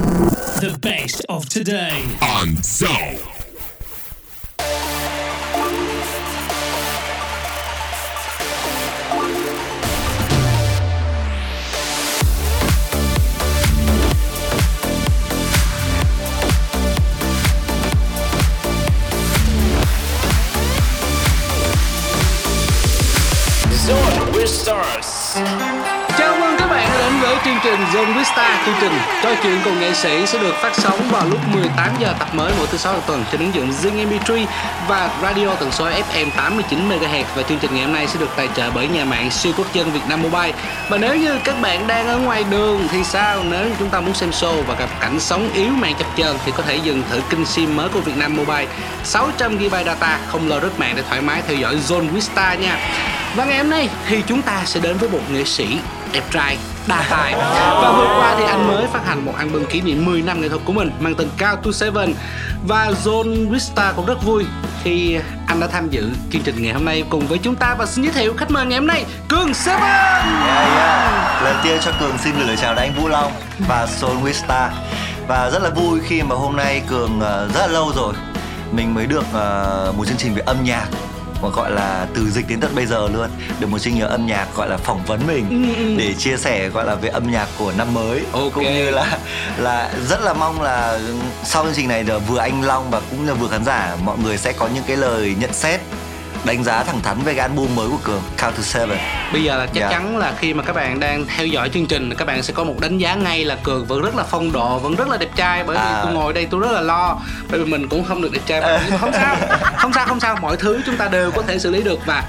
The best of today. on Zone. Zone Vista, Chương trình trò chuyện cùng nghệ sĩ sẽ được phát sóng vào lúc 18 giờ tập mới mỗi thứ sáu hàng tuần trên ứng dụng Zing MP3 và radio tần số FM 89 MHz và chương trình ngày hôm nay sẽ được tài trợ bởi nhà mạng siêu quốc dân Việt Nam Mobile. Và nếu như các bạn đang ở ngoài đường thì sao? Nếu chúng ta muốn xem show và gặp cảnh sống yếu mạng chập chờn thì có thể dừng thử kinh sim mới của Việt Nam Mobile 600 GB data, không lo rớt mạng để thoải mái theo dõi Zone Vista nha. Và ngày hôm nay thì chúng ta sẽ đến với một nghệ sĩ đẹp trai đa tài. Và vừa qua thì anh mới phát hành một album kỷ niệm 10 năm nghệ thuật của mình mang tên Cao to Seven. Và John Vista cũng rất vui khi anh đã tham dự chương trình ngày hôm nay cùng với chúng ta. Và xin giới thiệu khách mời ngày hôm nay Cường Seven! Yeah, yeah. Lần tiên cho Cường xin gửi lời chào đến anh Vũ Long và Soul Vista Và rất là vui khi mà hôm nay Cường ờ, rất là lâu rồi Mình mới được ờ, một chương trình về âm nhạc mà gọi là từ dịch đến tận bây giờ luôn. Được một chương trình âm nhạc gọi là phỏng vấn mình để chia sẻ gọi là về âm nhạc của năm mới. Ok. cũng như là là rất là mong là sau chương trình này là vừa anh Long và cũng là vừa khán giả mọi người sẽ có những cái lời nhận xét đánh giá thẳng thắn về cái album mới của Cường Count to Seven Bây giờ là chắc Dạ. chắn là khi mà các bạn đang theo dõi chương trình các bạn sẽ có một đánh giá ngay là Cường vẫn rất là phong độ vẫn rất là đẹp trai bởi vì À. tôi ngồi đây tôi rất là lo bởi vì mình cũng không được đẹp trai bằng nhưng mà không sao không sao không sao mọi thứ chúng ta đều có thể xử lý được và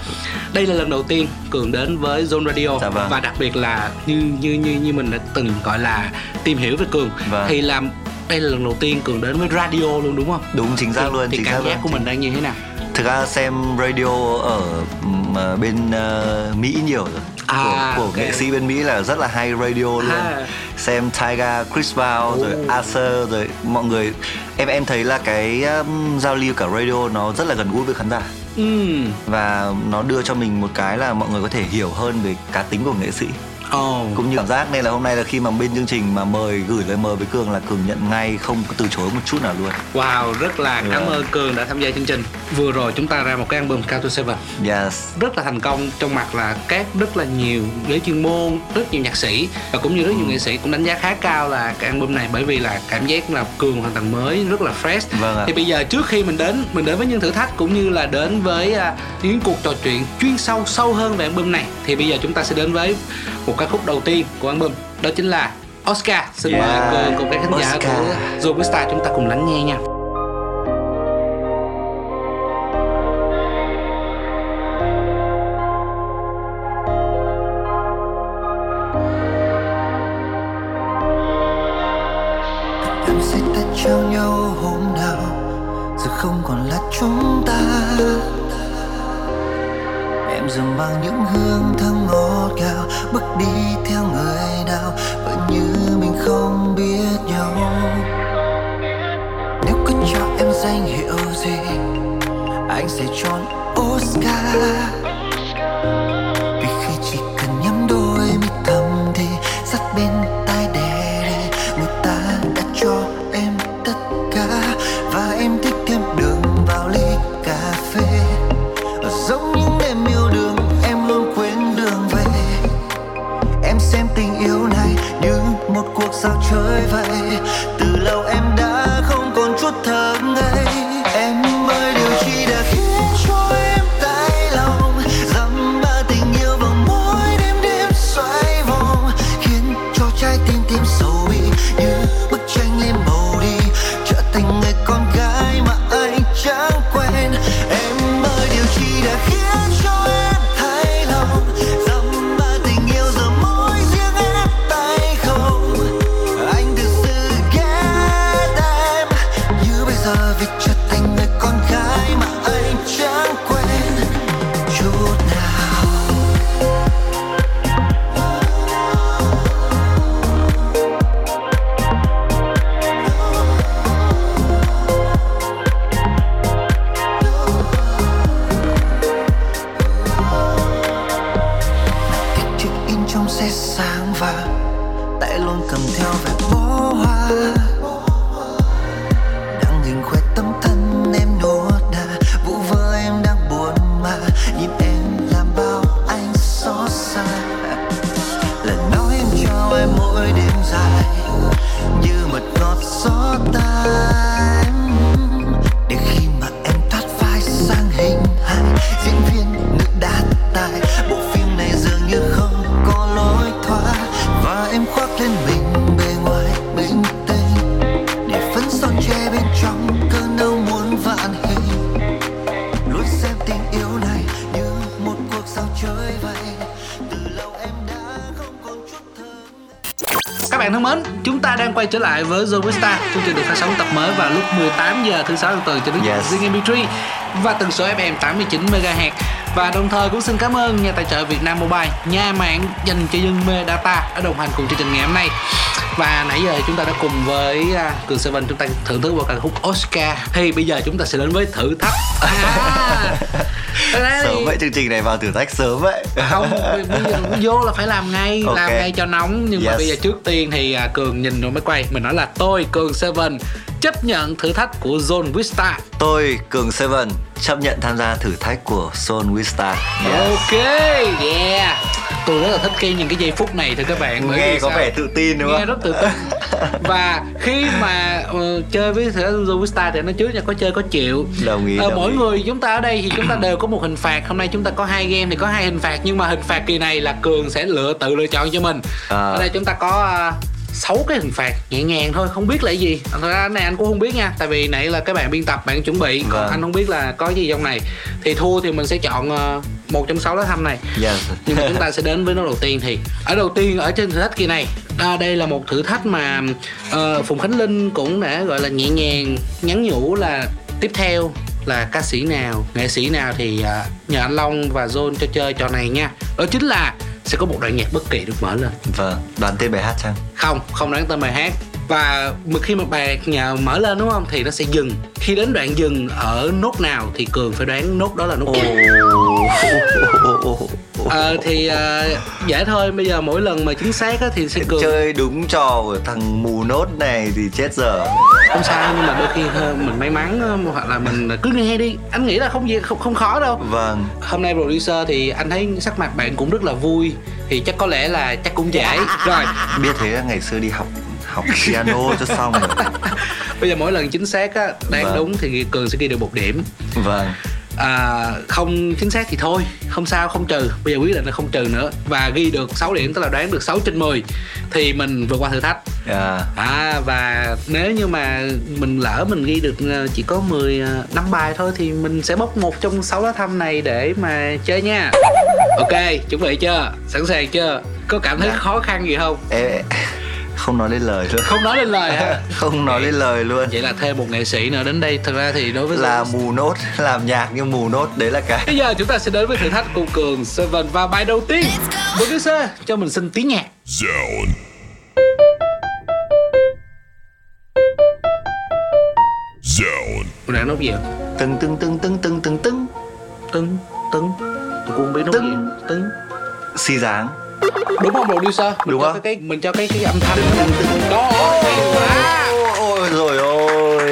đây là lần đầu tiên Cường đến với Zone Radio Dạ vâng. và đặc biệt là như như như như mình đã từng gọi là tìm hiểu về Cường Vâng. thì là đây là lần đầu tiên Cường đến với radio luôn đúng không? Đúng, chính xác thì, luôn, Thì chính cảm giác của mình đang như thế nào? Thực ra xem radio ở ờ, bên ờ, Mỹ nhiều rồi À, của, của ok. nghệ sĩ bên Mỹ là rất là hay radio luôn Ha. xem Tyga, Chris Brown rồi Ồ. Asher rồi mọi người em em thấy là cái um, giao lưu cả radio nó rất là gần gũi với khán giả Ừm. và nó đưa cho mình một cái là mọi người có thể hiểu hơn về cá tính của nghệ sĩ Ồ. cũng như cảm giác nên là hôm nay là khi mà bên chương trình mà mời gửi lời mời với Cường là Cường nhận ngay không có từ chối một chút nào luôn Wow, rất là cảm Dạ. ơn Cường đã tham gia chương trình. Vừa rồi chúng ta ra một cái album Cao to Seven yes rất là thành công trong mặt là các rất là nhiều giới chuyên môn, rất nhiều nhạc sĩ và cũng như rất Ừ. nhiều nghệ sĩ cũng đánh giá khá cao là cái album này bởi vì là cảm giác là Cường hoàn toàn mới, rất là fresh. Vâng ạ. Thì bây giờ trước khi mình đến, mình đến với những thử thách cũng như là đến với à, những cuộc trò chuyện chuyên sâu sâu hơn về album này thì bây giờ chúng ta sẽ đến với một ca khúc đầu tiên của album đó chính là Oscar. Xin mời Yeah. Cường cùng các khán giả Oscar. của Zoe Star chúng ta cùng lắng nghe nha. Bạn thân mến, chúng ta đang quay trở lại với Zone Star. Chương trình được phát sóng tập mới vào lúc 18 giờ thứ sáu hàng tuần trên Yes. Zing MP3 và tần số FM 89 MHz. Và đồng thời cũng xin cảm ơn nhà tài trợ Việt Nam Mobile, nhà mạng dành cho dân mê data đã đồng hành cùng chương trình ngày hôm nay. Và nãy giờ chúng ta đã cùng với à, Cường Seven chúng ta thưởng thức một ca khúc Oscar. Thì bây giờ chúng ta sẽ đến với thử thách. À, thì- Sớm vậy chương trình này vào thử thách sớm vậy. Không bây giờ vô là phải làm ngay Ok. làm ngay cho nóng. Nhưng mà Yes. bây giờ trước tiên thì à, cường nhìn rồi mới quay. Mình nói là tôi cường seven chấp nhận thử thách của zone vista. Tôi Cường Seven chấp nhận tham gia thử thách của Soul Wista ok yeah tôi rất là thích cái những cái giây phút này thưa các bạn Nghe có sao? vẻ tự tin đúng nghe không? rất tự tin và khi mà ờ, chơi với vista thì nó trước nha có chơi có chịu Đồng ý, Ờ, đồng mỗi ý. người chúng ta ở đây thì chúng ta đều có một hình phạt hôm nay chúng ta có hai game thì có hai hình phạt nhưng mà hình phạt kỳ này là cường sẽ lựa tự lựa chọn cho mình À. ở đây chúng ta có à, sáu cái hình phạt nhẹ nhàng thôi không biết là cái gì. Thật ra này anh cũng không biết nha tại vì nãy là các bạn biên tập bạn chuẩn bị còn Vâng. anh không biết là có gì trong này. Thì thua thì mình sẽ chọn ờ, một trong sáu lá thăm này. Yes nhưng mà chúng ta sẽ đến với nó đầu tiên thì. Ở đầu tiên ở trên thử thách kỳ này à, đây là một thử thách mà ờ, phùng khánh linh cũng đã gọi là nhẹ nhàng nhắn nhủ là tiếp theo là ca sĩ nào nghệ sĩ nào thì à, nhờ anh long và john cho chơi trò này nha. Đó chính là sẽ có một đoạn nhạc bất kỳ được mở lên Vâng, đoán tên bài hát chăng? không không đoán tên bài hát và khi mà bài mở lên đúng không? Thì nó sẽ dừng. Khi đến đoạn dừng ở nốt nào thì cường phải đoán nốt đó là nốt gì Ờ thì ờ, dễ thôi bây giờ mỗi lần mà chính xác á, thì sẽ cường Chơi đúng trò của thằng mù nốt này thì chết giờ. Không sao nhưng mà đôi khi mình may mắn hoặc là mình cứ nghe đi. Anh nghĩ là không gì không không khó đâu. Vâng. Hôm nay producer thì anh thấy sắc mặt bạn cũng rất là vui. Thì chắc có lẽ là chắc cũng dễ. Rồi. Biết thế là ngày xưa đi học học piano cho xong rồi. Bây giờ mỗi lần chính xác á đoán Vâng. đúng thì cường sẽ ghi được một điểm. Vâng. À, không chính xác thì thôi không sao không trừ. Bây giờ quyết định là không trừ nữa. Và ghi được 6 điểm tức là đoán được 6 trên 10 thì mình vượt qua thử thách. À, à và nếu như mà mình lỡ mình ghi được ờ, chỉ có 10 ờ, năm bài thôi thì mình sẽ bốc một trong 6 lá thăm này để mà chơi nha. Ok chuẩn bị chưa? Sẵn sàng chưa? Có cảm thấy Dạ. khó khăn gì không không nói lên lời luôn. Không nói lên lời hả? Không nói lên lời luôn. vậy là thêm một nghệ sĩ nữa đến đây. Thật ra thì đối với Là mù nốt, làm nhạc như mù nốt Đấy là cái. Bây giờ chúng ta sẽ đến với thử thách của Cường Seven và bài đầu tiên. Producer cho mình xin tiếng nhạc. Zone. Zone. Mình đang nốt gì ạ? Tưng tưng tưng tưng tưng tưng tưng. Tưng, tưng. Tôi cũng không biết nốt Tưng. gì. Tưng. Si dáng Đúng không producer? Mình Đúng cho không? Cái, mình cho cái cái âm thanh Đó, Ôi rồi ôi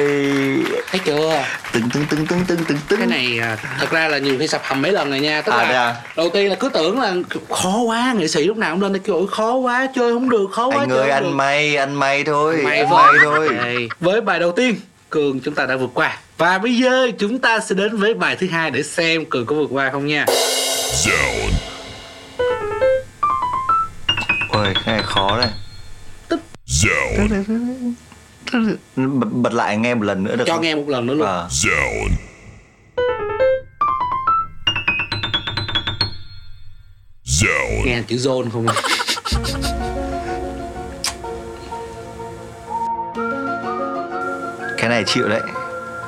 Thấy chưa? Tưng tưng tưng tưng tưng tưng tưng Cái này à, thật ra là nhiều khi sập hầm mấy lần rồi nha Tức À, là à? đầu tiên là cứ tưởng là khó quá Nghệ sĩ lúc nào cũng lên đây kêu "Ôi, khó quá, chơi không được, khó quá Anh ơi ăn được." may, ăn may thôi may Ăn thôi. may thôi Đây. Với bài đầu tiên Cường chúng ta đã vượt qua Và bây giờ chúng ta sẽ đến với bài thứ hai Để xem Cường có vượt qua không nha Zone. Ôi cái này khó này Zone. bật, bật lại nghe một lần nữa được Cho không? nghe một lần nữa luôn Ờ. Zone. Zone. Nghe chữ zone không à? Cái này chịu đấy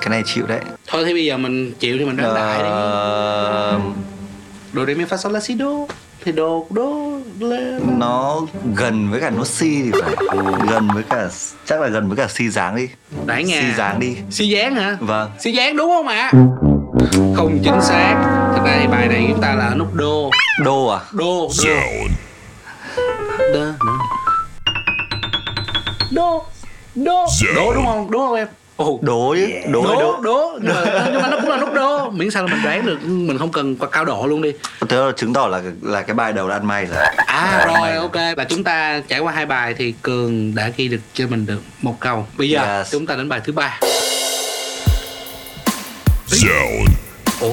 Cái này chịu đấy Thôi thì bây giờ mình chịu thì mình đoán đại đi Ờ, Đồ để mi fa sol la si do Thì đồ đô lên. Nó gần với cả nốt si thì phải. Gần với cả Chắc là gần với cả si dáng đi. Đại nha Si dáng đi. Si dáng hả? Vâng. Si dáng đúng không ạ? Không chính xác. Thật ra thì bài này chúng ta là ở nút đô. Đô à? Đô Đô. Đô Đô. Đô. Đô đúng không? Đúng không em? Ồ, đố chứ đố đố đố. đố nhưng mà, nhưng mà nó cũng là nút đố. Miễn sao là mình đoán được mình không cần qua cao độ luôn đi. Thế là chứng tỏ là là cái bài đầu đã ăn may rồi. À rồi ok. Và chúng ta trải qua hai bài thì cường đã ghi được cho mình được một câu. Bây giờ Yes. chúng ta đến bài thứ ba. Ủa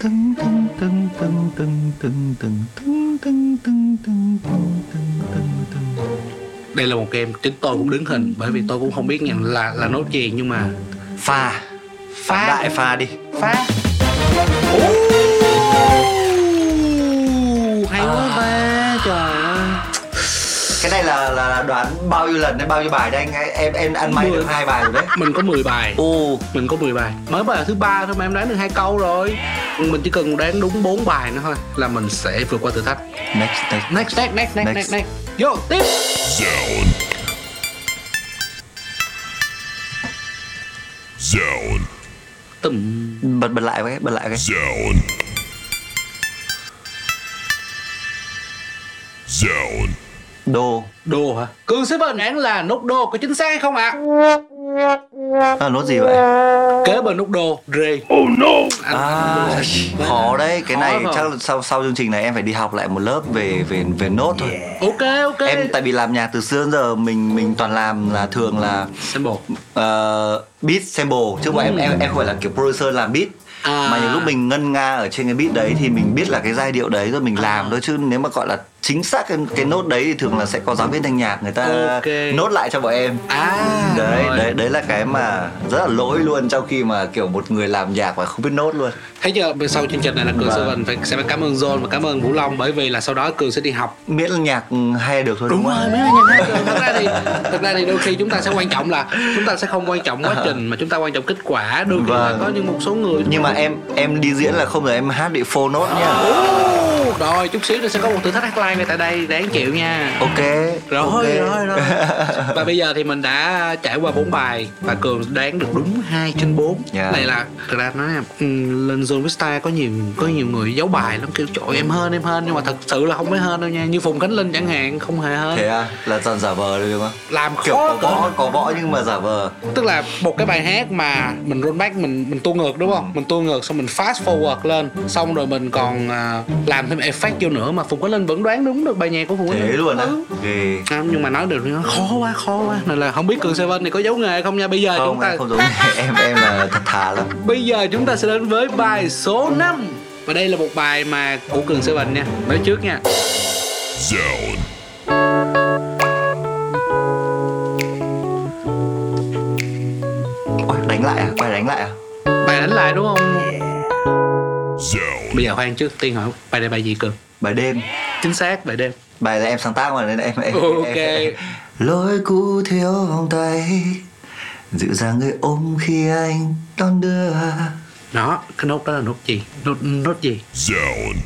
Tưng, tưng, tưng, tưng, tưng, tưng, tưng, tưng, tưng, tưng, tưng, tưng, tưng, tưng, tưng. đây là một game chính tôi cũng đứng hình bởi vì tôi cũng không biết nhận là là nốt gì nhưng mà pha Pha. đại pha đi phá hay quá ba trời ơi cái này là là đoán bao nhiêu lần đến bao nhiêu bài đấy anh em em ăn may Mười. được hai bài rồi đấy mình có 10 bài ô mình có 10 bài mới bài thứ ba thôi mà em đoán được hai câu rồi mình chỉ cần đoán đúng 4 bài nữa thôi là mình sẽ vượt qua thử thách next next next next next next Next. next next vô tiếp Zone. Zone. tùm bật bật lại cái bật lại cái Zone. Zone. Đô. Đô hả? Cường sẽ bên đoán là nút đô có chính xác hay không ạ? Là nốt gì vậy? Kế bên nút đô rê. Oh no. À khó đấy cái Khó này không? chắc là sau sau chương trình này em phải đi học lại một lớp về về về nốt thôi. Ok ok. Em tại vì làm nhạc từ xưa đến giờ mình mình toàn làm là thường là xem bộ uh, beat sample. Chứ phải em em em không phải là kiểu producer làm beat. À. mà nhiều lúc mình ngân nga ở trên cái beat đấy thì mình biết là cái giai điệu đấy rồi mình À. làm thôi. Chứ nếu mà gọi là chính xác cái, cái nốt đấy thì thường là sẽ có giáo viên thanh nhạc người ta Ok. nốt lại cho bọn em à đấy rồi. đấy đấy là cái mà rất là lỗi luôn trong khi mà kiểu một người làm nhạc và không biết nốt luôn thấy chưa bên sau chương trình này là cường Vâng. phải sẽ phải cảm ơn John và cảm ơn Vũ Long bởi vì là sau đó cường sẽ đi học miễn là nhạc hay được thôi đúng, đúng rồi mấy anh nhạc hát thật ra thì thật ra thì đôi khi chúng ta sẽ quan trọng là chúng ta sẽ không quan trọng quá trình mà chúng ta quan trọng kết quả đôi khi là Vâng. có những một số người nhưng mà em em đi diễn là không giờ em hát bị phô nốt nha Ồ, rồi chút xíu nữa sẽ có một thử thách hát live ngay tại đây đáng chịu nha. Ok rồi ok. rồi rồi và bây giờ thì mình đã trải qua bốn bài và cường đoán được đúng 2 trên 4 Dạ. này là thực ra nói là ừ, lên zone vista có nhiều có nhiều người giấu bài lắm kêu trời em hơn em hơn nhưng mà thật sự là không phải hơn đâu nha như phùng khánh linh chẳng hạn không hề hơn thế à? Là toàn giả vờ đúng không? Làm kiểu khó có cỡ. võ có võ nhưng mà giả vờ. Tức là một cái bài hát mà mình roll back mình mình tua ngược đúng không? Mình tua ngược xong mình fast forward lên xong rồi mình còn à, làm thêm effect vô nữa mà phùng khánh linh vẫn đoán đúng được bài nhạc của phùng thế linh. luôn á? Ừ. ghê. À, nhưng mà nói được thì nó khó quá khó quá. Nên là không biết cường seven này có giấu nghề không nha. Bây giờ không chúng ta em không giống em em là thật thà lắm. Bây giờ chúng ta sẽ đến với bài số 5 và đây là một bài mà của cường seven nha. Nói trước nha. Zone. Ôi, đánh lại à? Bài đánh lại à? Bài đánh lại đúng không? Zone. Bây giờ khoan trước tiên hỏi bài này bài gì cường bài đêm. Chính xác bài đêm. Bài là em sáng tác mà nên em em, Ok. em lối cũ thiếu vòng tay dịu dàng người ôm khi anh đón đưa. Đó cái nốt đó là nốt gì? Nốt nốt gì? Zone.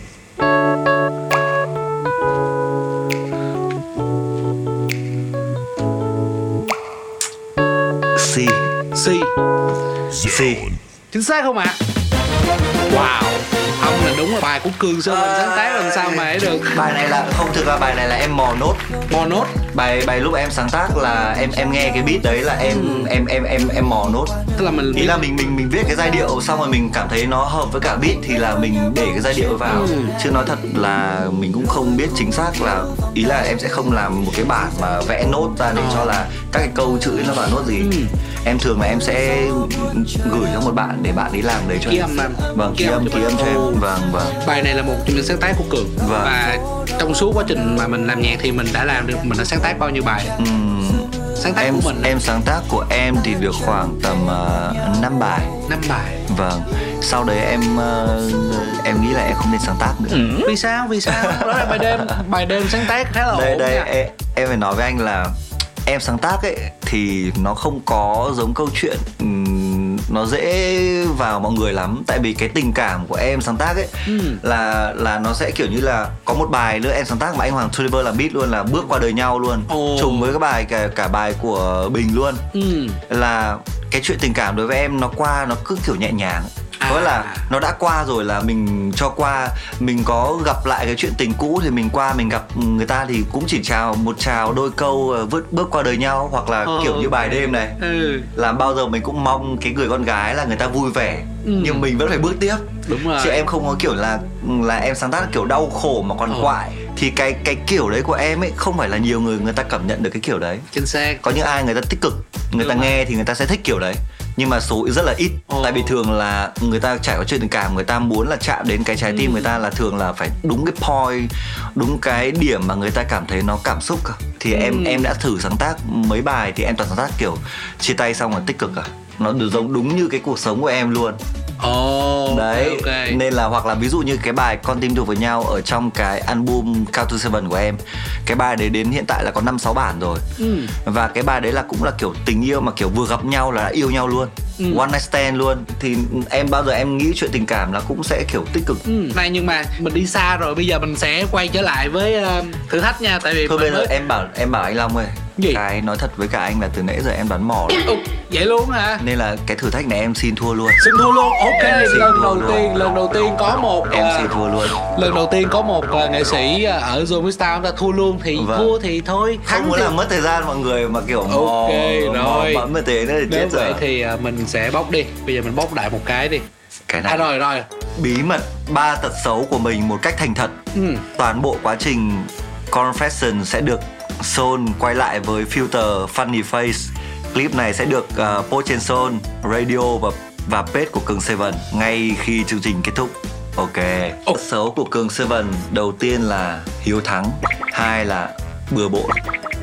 C C Zone. chính xác không ạ? Wow. không là đúng rồi. Bài của cường sơn mình sáng tác làm sao mà ấy được. Bài này là không thực ra bài này là em mò nốt. Mò nốt? Bài bài lúc em sáng tác là em em nghe cái beat đấy là em em em em em mò nốt. Tức là mình ý là mình mình mình viết cái giai điệu xong rồi mình cảm thấy nó hợp với cả beat thì là mình để cái giai điệu vào. Ừ. chứ nói thật là mình cũng không biết chính xác là ý là em sẽ không làm một cái bản mà vẽ nốt ra để cho là các cái câu chữ nó vào nốt gì. Ừ. em thường là em sẽ gửi cho một bạn để bạn ấy làm đấy cho Ký em. vâng Ký âm ký âm cho em. Vâng vâng. Bài này là một trong những sáng tác của cường. Vâng. và trong suốt quá trình mà mình làm nhạc thì mình đã làm được mình đã sáng tác bao nhiêu bài? Ừm, sáng tác em của mình em sáng tác của em thì được khoảng tầm uh, 5 bài. Năm bài. Vâng. Sau đấy em ờ, em nghĩ là em không nên sáng tác nữa. Vì sao? Vì sao? Đó là bài đêm bài đêm sáng tác khá là đây ổn đây nha. em, em phải nói với anh là em sáng tác ấy thì nó không có giống câu chuyện ừm, nó dễ vào mọi người lắm. Tại vì cái tình cảm của em sáng tác ấy Ừ. là là nó sẽ kiểu như là có một bài nữa em sáng tác mà anh Hoàng Toliver làm beat luôn là bước qua đời nhau luôn. Ồ. trùng với cái bài cả cả bài của Bình luôn. Ừ. Là cái chuyện tình cảm đối với em nó qua nó cứ kiểu nhẹ nhàng có là nó đã qua rồi là mình cho qua mình có gặp lại cái chuyện tình cũ thì mình qua mình gặp người ta thì cũng chỉ chào một chào đôi câu ờ, vứt bước qua đời nhau hoặc là Ờ, kiểu như bài đêm này. Ừ. Làm bao giờ mình cũng mong cái người con gái là người ta vui vẻ Ừ. nhưng mình vẫn phải bước tiếp. Đúng rồi. Chứ em không có kiểu là là em sáng tác kiểu đau khổ mà còn Ờ. quại. Thì cái cái kiểu đấy của em ấy không phải là nhiều người người ta cảm nhận được cái kiểu đấy. Chính xác. Có những ai người ta tích cực người ta Đúng rồi. nghe thì người ta sẽ thích kiểu đấy nhưng mà số rất là ít Ồ. tại vì thường là người ta trải qua chuyện tình cảm người ta muốn là chạm đến cái trái tim Ừ. người ta là thường là phải đúng cái point đúng cái điểm mà người ta cảm thấy nó cảm xúc thì Ừ. em em đã thử sáng tác mấy bài thì em toàn sáng tác kiểu chia tay xong là tích cực à nó được giống đúng như cái cuộc sống của em luôn ồ đấy ok nên là hoặc là ví dụ như cái bài con tim thuộc với nhau ở trong cái album Count to Seven của em cái bài đấy đến hiện tại là có năm sáu bản rồi ừ. và cái bài đấy là cũng là kiểu tình yêu mà kiểu vừa gặp nhau là đã yêu nhau luôn Ừ. one night stand luôn thì em bao giờ em nghĩ chuyện tình cảm là cũng sẽ kiểu tích cực Ừ. Này nhưng mà mình đi xa rồi bây giờ mình sẽ quay trở lại với ờ, thử thách nha tại vì thôi bây giờ mới- em bảo em bảo anh Long ơi Gì? cái nói thật với cả anh là từ nãy giờ em đoán mò lắm. Ồ, vậy luôn hả nên là cái thử thách này em xin thua luôn xin thua luôn ok xin lần đầu tiên lần đầu tiên có một em ờ, thua luôn. lần đầu tiên có một ờ, nghệ sĩ ờ, ở Zone Star chúng ta thua luôn thì Vâng. thua thì thôi không thắng muốn thì làm mất thời gian mọi người mà kiểu mò Ok, mò rồi. thế nữa thì chết vậy rồi thì ờ, mình sẽ bóc đi. Bây giờ mình bóc đại một cái đi. Cái này à rồi rồi. Bí mật ba tật xấu của mình một cách thành thật. Ừ. toàn bộ quá trình confession sẽ được Soul quay lại với filter funny face. Clip này sẽ được uh, post trên Soul radio và và page của Cường Seven ngay khi chương trình kết thúc. Ok. Tật xấu của Cường Seven đầu tiên là hiếu thắng hai là bừa bộn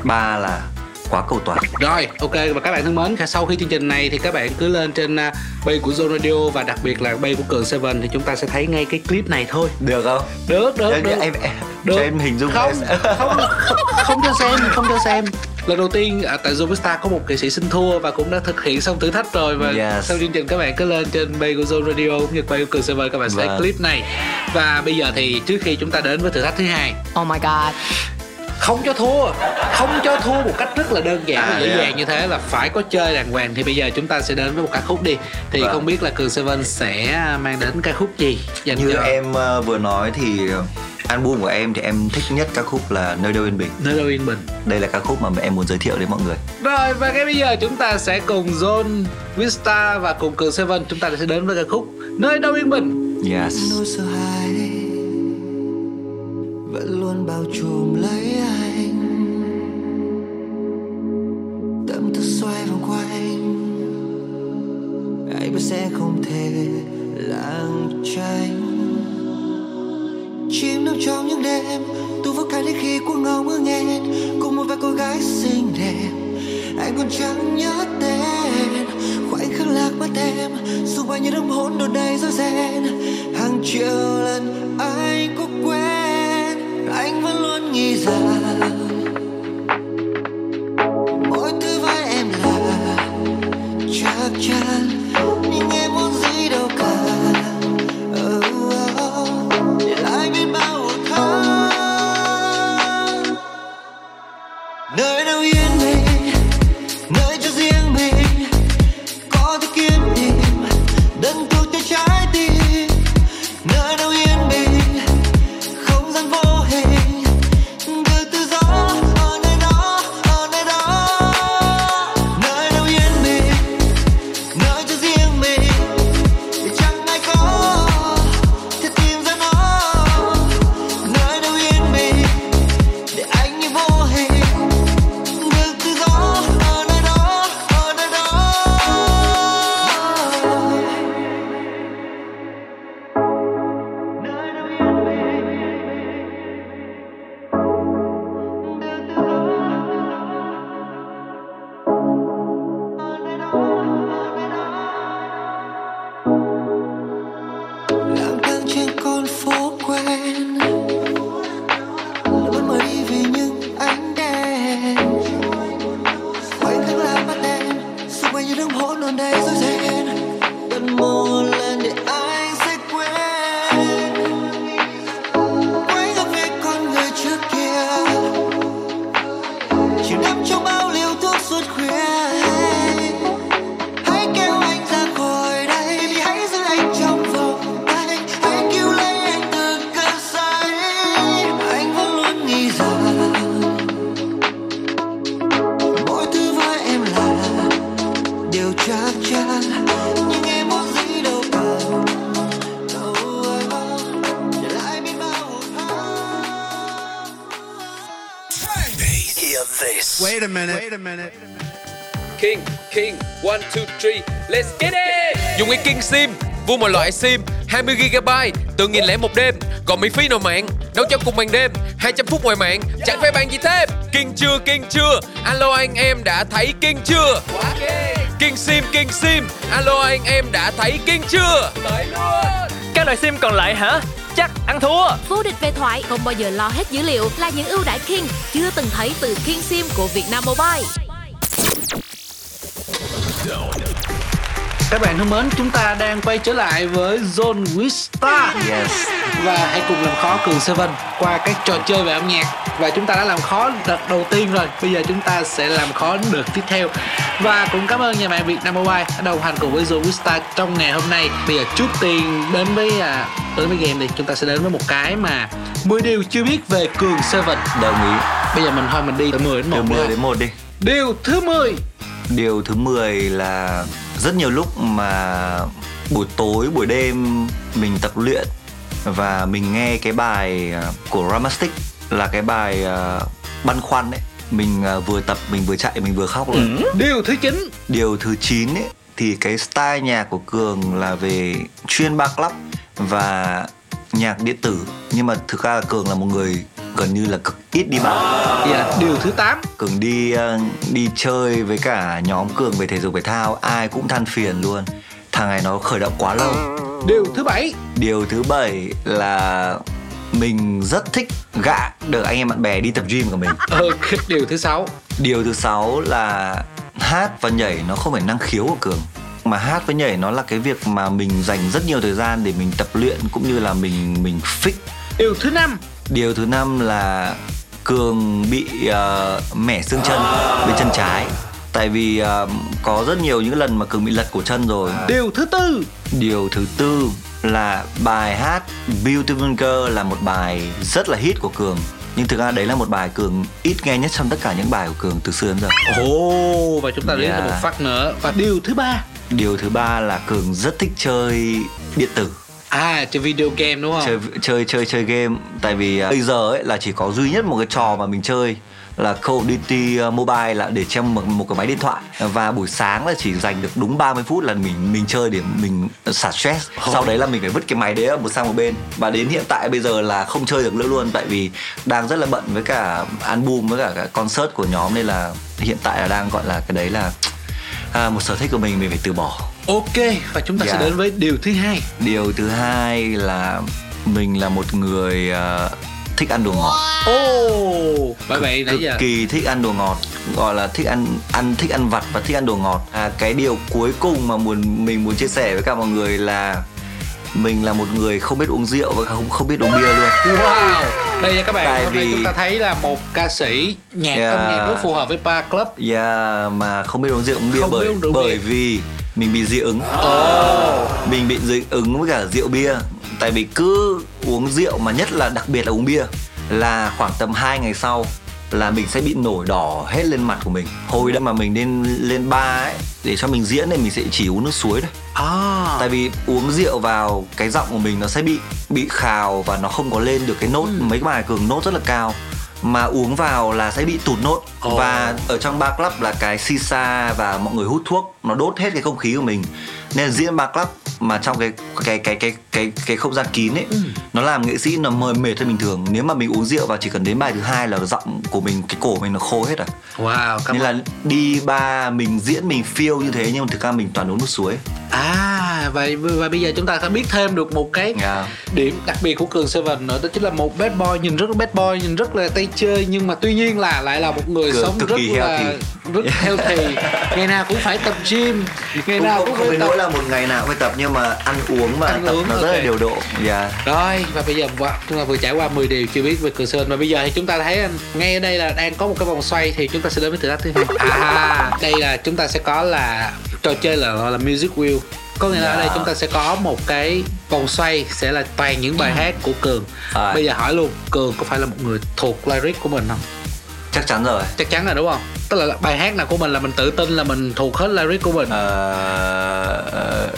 ba là quá cầu toàn Rồi, ok và các bạn thân mến, sau khi chương trình này thì các bạn cứ lên trên uh, bay của Zone Radio và đặc biệt là bay của Cường Seven thì chúng ta sẽ thấy ngay cái clip này thôi. được không Được, được, em, được. em, em, được. cho em hình dung không, không, không, không cho xem, không cho xem. Lần đầu tiên à, tại Zone Star có một nghệ sĩ xin thua và cũng đã thực hiện xong thử thách rồi và Yes. sau chương trình các bạn cứ lên trên bay của Zone Radio cũng như bay của Cường Seven các bạn sẽ Vâng. clip này. Và bây giờ thì trước khi chúng ta đến với thử thách thứ hai Oh my god. Không cho thua. Không cho thua một cách rất là đơn giản và À, dễ yeah. dàng như thế là phải có chơi đàng hoàng. Thì bây giờ chúng ta sẽ đến với một ca khúc đi. Thì Vâng. không biết là cường seven sẽ mang đến ca khúc gì dành như cho em uh, vừa nói thì album của em thì em thích nhất ca khúc là nơi đâu yên bình. Nơi đâu yên bình. Đây là ca khúc mà em muốn giới thiệu đến mọi người. Rồi và ngay bây giờ chúng ta sẽ cùng John Vista và cùng cường seven chúng ta sẽ đến với ca khúc nơi đâu yên bình. Yes vẫn luôn bao trùm lấy anh. Tâm thức xoay vòng quanh anh vẫn sẽ không thể lảng tránh. Chim nấp trong những đêm, tu vào cái đến khi cuồng ngầu ngơ nghẹn cùng một vài cô gái xinh đẹp, anh còn chẳng nhớ tên. Khoảnh khắc lạc mất em, xung quanh những đống hỗn độn đầy rối ren hàng triệu lần anh có quên anh vẫn luôn nghĩ rằng mỗi thứ với em là chắc chắn Vô mọi loại SIM 20GB, từ nghìn lẻ một đêm Còn miễn phí nội mạng, đấu trong cùng màn đêm 200 phút ngoài mạng, chẳng phải bàn gì thêm? King chưa, King chưa, alo anh em đã thấy King chưa? King SIM, King SIM, alo anh em đã thấy King chưa? Các loại sim còn lại hả? Chắc ăn thua. Vô địch về thoại không bao giờ lo hết dữ liệu là những ưu đãi King chưa từng thấy từ King Sim của Vietnam Mobile. Các bạn thân mến, chúng ta đang quay trở lại với Zone with Star. Yes. Và hãy cùng làm khó Cường Seven qua các trò chơi về âm nhạc. Và chúng ta đã làm khó đợt đầu tiên rồi. Bây giờ chúng ta sẽ làm khó đợt tiếp theo. Và cũng cảm ơn nhà mạng Vietnam Mobile đã đồng hành cùng với Zone with Star trong ngày hôm nay. Bây giờ trước tiên đến với à, đến với game thì chúng ta sẽ đến với một cái mà 10 điều chưa biết về Cường Seven. Đồng ý. Bây giờ mình thôi mình đi từ 10 đến 1 Từ 10 đến 1 đi. Điều thứ 10 Điều thứ 10 là rất nhiều lúc mà buổi tối, buổi đêm mình tập luyện và mình nghe cái bài à, của Ramastic là cái bài à, băn khoăn ấy. Mình à, vừa tập, mình vừa chạy, mình vừa khóc luôn. Điều thứ 9 Điều thứ 9 ấy, thì cái style nhạc của Cường là về chuyên bar club và nhạc điện tử nhưng mà thực ra là Cường là một người gần như là cực ít đi bar. Dạ, điều thứ 8 Cường đi ờ, đi chơi với cả nhóm Cường về thể dục thể thao ai cũng than phiền luôn. Thằng này nó khởi động quá lâu. Điều thứ 7 Điều thứ bảy là mình rất thích gạ được anh em bạn bè đi tập gym của mình. Ok, điều thứ 6 Điều thứ sáu là hát và nhảy nó không phải năng khiếu của Cường mà hát với nhảy nó là cái việc mà mình dành rất nhiều thời gian để mình tập luyện cũng như là mình mình fix. Điều thứ năm Điều thứ năm là Cường bị ờ, mẻ xương chân bên chân trái. Tại vì ờ, có rất nhiều những lần mà Cường bị lật cổ chân rồi. Điều thứ tư Điều thứ tư là bài hát Beautiful Girl là một bài rất là hit của Cường. Nhưng thực ra đấy là một bài Cường ít nghe nhất trong tất cả những bài của Cường từ xưa đến giờ. Ồ, và chúng ta đến Yeah. yeah. một phát nữa Và điều thứ ba Điều thứ ba là Cường rất thích chơi điện tử. À, chơi video game đúng không? chơi chơi chơi chơi game. Tại vì à, bây giờ ấy là chỉ có duy nhất một cái trò mà mình chơi là Call of Duty uh, Mobile là để trong một, một cái máy điện thoại. Và buổi sáng là chỉ dành được đúng 30 phút là mình mình chơi để mình xả stress. Sau đấy là mình phải vứt cái máy đấy một sang một bên. Và đến hiện tại bây giờ là không chơi được nữa luôn. Tại vì đang rất là bận với cả album với cả, cả concert của nhóm. Nên là hiện tại là đang gọi là cái đấy là à, một sở thích của mình mình phải từ bỏ. Ok, và chúng ta sẽ Yeah. đến với điều thứ hai. Điều thứ hai là mình là một người à, thích ăn đồ ngọt. Ồ, bởi vậy nãy cực giờ kỳ thích ăn đồ ngọt gọi là thích ăn ăn thích ăn vặt và thích ăn đồ ngọt. À, cái điều cuối cùng mà muốn mình muốn chia sẻ với cả mọi người là mình là một người không biết uống rượu và không không biết uống bia luôn. Wow, đây nha các bạn, Tại hôm nay vì- chúng ta thấy là một ca sĩ nhạc Yeah. âm nhạc rất phù hợp với bar club. Yeah, mà không biết uống rượu uống bia Không bởi bởi bia. vì mình bị dị ứng. Mình bị dị ứng với cả rượu bia. Tại vì cứ uống rượu mà nhất là đặc biệt là uống bia là khoảng tầm 2 ngày sau là mình sẽ bị nổi đỏ hết lên mặt của mình. Hồi đó mà mình lên lên bar ấy để cho mình diễn thì mình sẽ chỉ uống nước suối thôi. À, tại vì uống rượu vào cái giọng của mình nó sẽ bị bị khào và nó không có lên được cái nốt Ừ. mấy bài cường nốt rất là cao. Mà uống vào là sẽ bị tụt nốt. Ồ. và ở trong bar club là cái sisa và mọi người hút thuốc nó đốt hết cái không khí của mình nên là diễn bar club mà trong cái cái cái cái cái cái không gian kín ấy Ừ. nó làm nghệ sĩ nó mời mệt hơn bình thường nếu mà mình uống rượu vào chỉ cần đến bài thứ hai là giọng của mình cái cổ mình nó khô hết rồi wow, cảm nên ơn là đi bar mình diễn mình feel như thế nhưng mà thực ra mình toàn uống nước suối À, và, và bây giờ chúng ta sẽ biết thêm được một cái Yeah. điểm đặc biệt của Cường Seven nữa Đó chính là một bad boy, nhìn rất là bad boy, nhìn rất là tay chơi Nhưng mà tuy nhiên là lại là một người Cường sống cực rất kỳ là healthy. rất healthy Ngày nào cũng phải tập gym, ngày cũng nào cũng không phải nỗi là một ngày nào phải tập nhưng mà ăn uống và Ăn tập uống, nó rất ok. là điều độ yeah. Rồi và bây giờ chúng ta vừa trải qua 10 điều chưa biết về Cường Sơn Và bây giờ thì chúng ta thấy anh ngay ở đây là đang có một cái vòng xoay Thì chúng ta sẽ đến với thử thách thứ hai À đây là chúng ta sẽ có là trò chơi là gọi là music wheel có nghĩa là ở đây Dạ. chúng ta sẽ có một cái vòng xoay sẽ là toàn những bài hát của Cường Rồi. Bây giờ hỏi luôn Cường có phải là một người thuộc lyric của mình không? Chắc chắn rồi Chắc chắn là đúng không? Tức là bài hát nào của mình là mình tự tin là mình thuộc hết lyric của mình Ờ, ờ,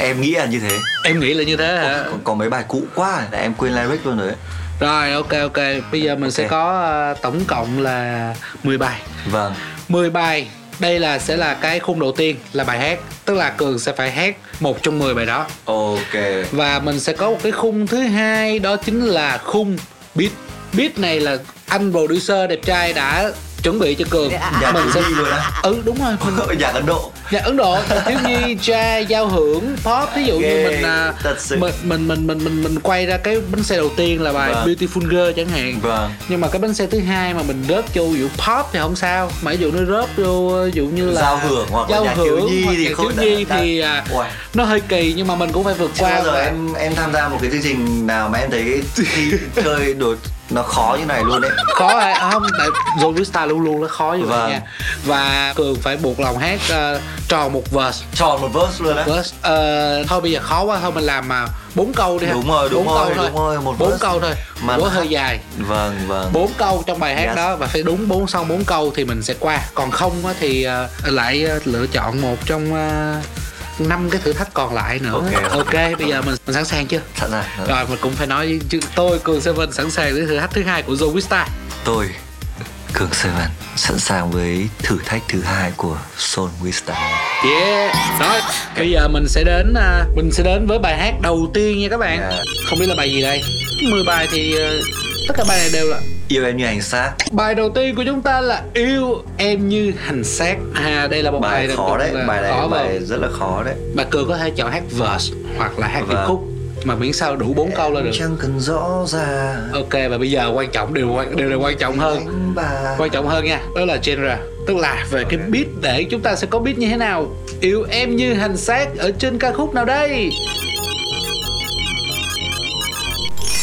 em nghĩ là như thế Em nghĩ là như thế hả? có, có mấy bài cũ quá là em quên lyric luôn rồi đấy Rồi ok ok, bây giờ mình sẽ Ok. có ờ, tổng cộng là 10 bài. Vâng 10 bài. Đây là sẽ là cái khung đầu tiên là bài hát, tức là Cường sẽ phải hát một trong 10 bài đó. Ok Và mình sẽ có một cái khung thứ hai đó chính là khung beat. Beat này là anh producer đẹp trai đã chuẩn bị cho Cường. Nhạc mình sẽ luôn á Ừ đúng rồi, mình Nhạc Ấn Độ nhạc Ấn Độ, thiếu nhi, jazz, giao hưởng, pop. Ví dụ như Ghê, mình à, sự. mình, mình mình mình mình mình quay ra cái bánh xe đầu tiên là bài Vâng. Beautiful Girl chẳng hạn. Vâng Nhưng mà cái bánh xe thứ hai mà mình rớt vô ví dụ pop thì không sao. Mà ví dụ nó rớt vô ví dụ như là Giao hưởng hoặc là giao nhạc thiếu hưởng nhi hoặc thì thiếu nhi đã- thì à, Uầy. nó hơi kỳ nhưng mà mình cũng phải vượt qua. và- em em tham gia một cái chương trình nào mà em thấy cái chơi đồ nó khó như này luôn đấy. Khó hay không tại John Vista luôn luôn nó khó như vậy Vâng. nha. Và cường phải buộc lòng hát ờ, tròn một verse. Tròn một verse luôn á. Verse Ờ, thôi bây giờ khó quá thôi mình làm mà bốn câu đi ha. Đúng rồi, đúng bốn rồi, câu thôi. đúng rồi, một bốn câu thôi. Mà nó- hơi dài. Vâng vâng. Bốn câu trong bài hát Yes. đó và phải đúng bốn xong bốn câu thì mình sẽ qua. Còn không á thì ờ, lại ờ, lựa chọn một trong ờ, năm cái thử thách còn lại nữa Ok. ok bây giờ mình, mình sẵn sàng chưa Sẵn sàng rồi mình cũng phải nói chứ tôi cường seven sẵn sàng với thử thách thứ hai của Joe Vista Tôi Cường Seven sẵn sàng với thử thách thứ hai của Soul Vista Yeah. Rồi, bây giờ mình sẽ đến à, mình sẽ đến với bài hát đầu tiên nha các bạn. Yeah. Không biết là bài gì đây. 10 bài thì ờ, tất cả bài này đều là Yêu em như hành xác Bài đầu tiên của chúng ta là Yêu em như hành xác. À đây là một bài, Bài khó đấy là Bài này khó bài rất là khó đấy Bà Cường có thể chọn hát verse hoặc là hát Vâng. khúc mà miễn sao đủ bốn câu là được. Chẳng cần rõ ràng Ok và bây giờ quan trọng điều quan điều là quan trọng hơn. Quan trọng hơn nha, đó là genre Tức là về cái beat để chúng ta sẽ có beat như thế nào Yêu em như hành xác ở trên ca khúc nào đây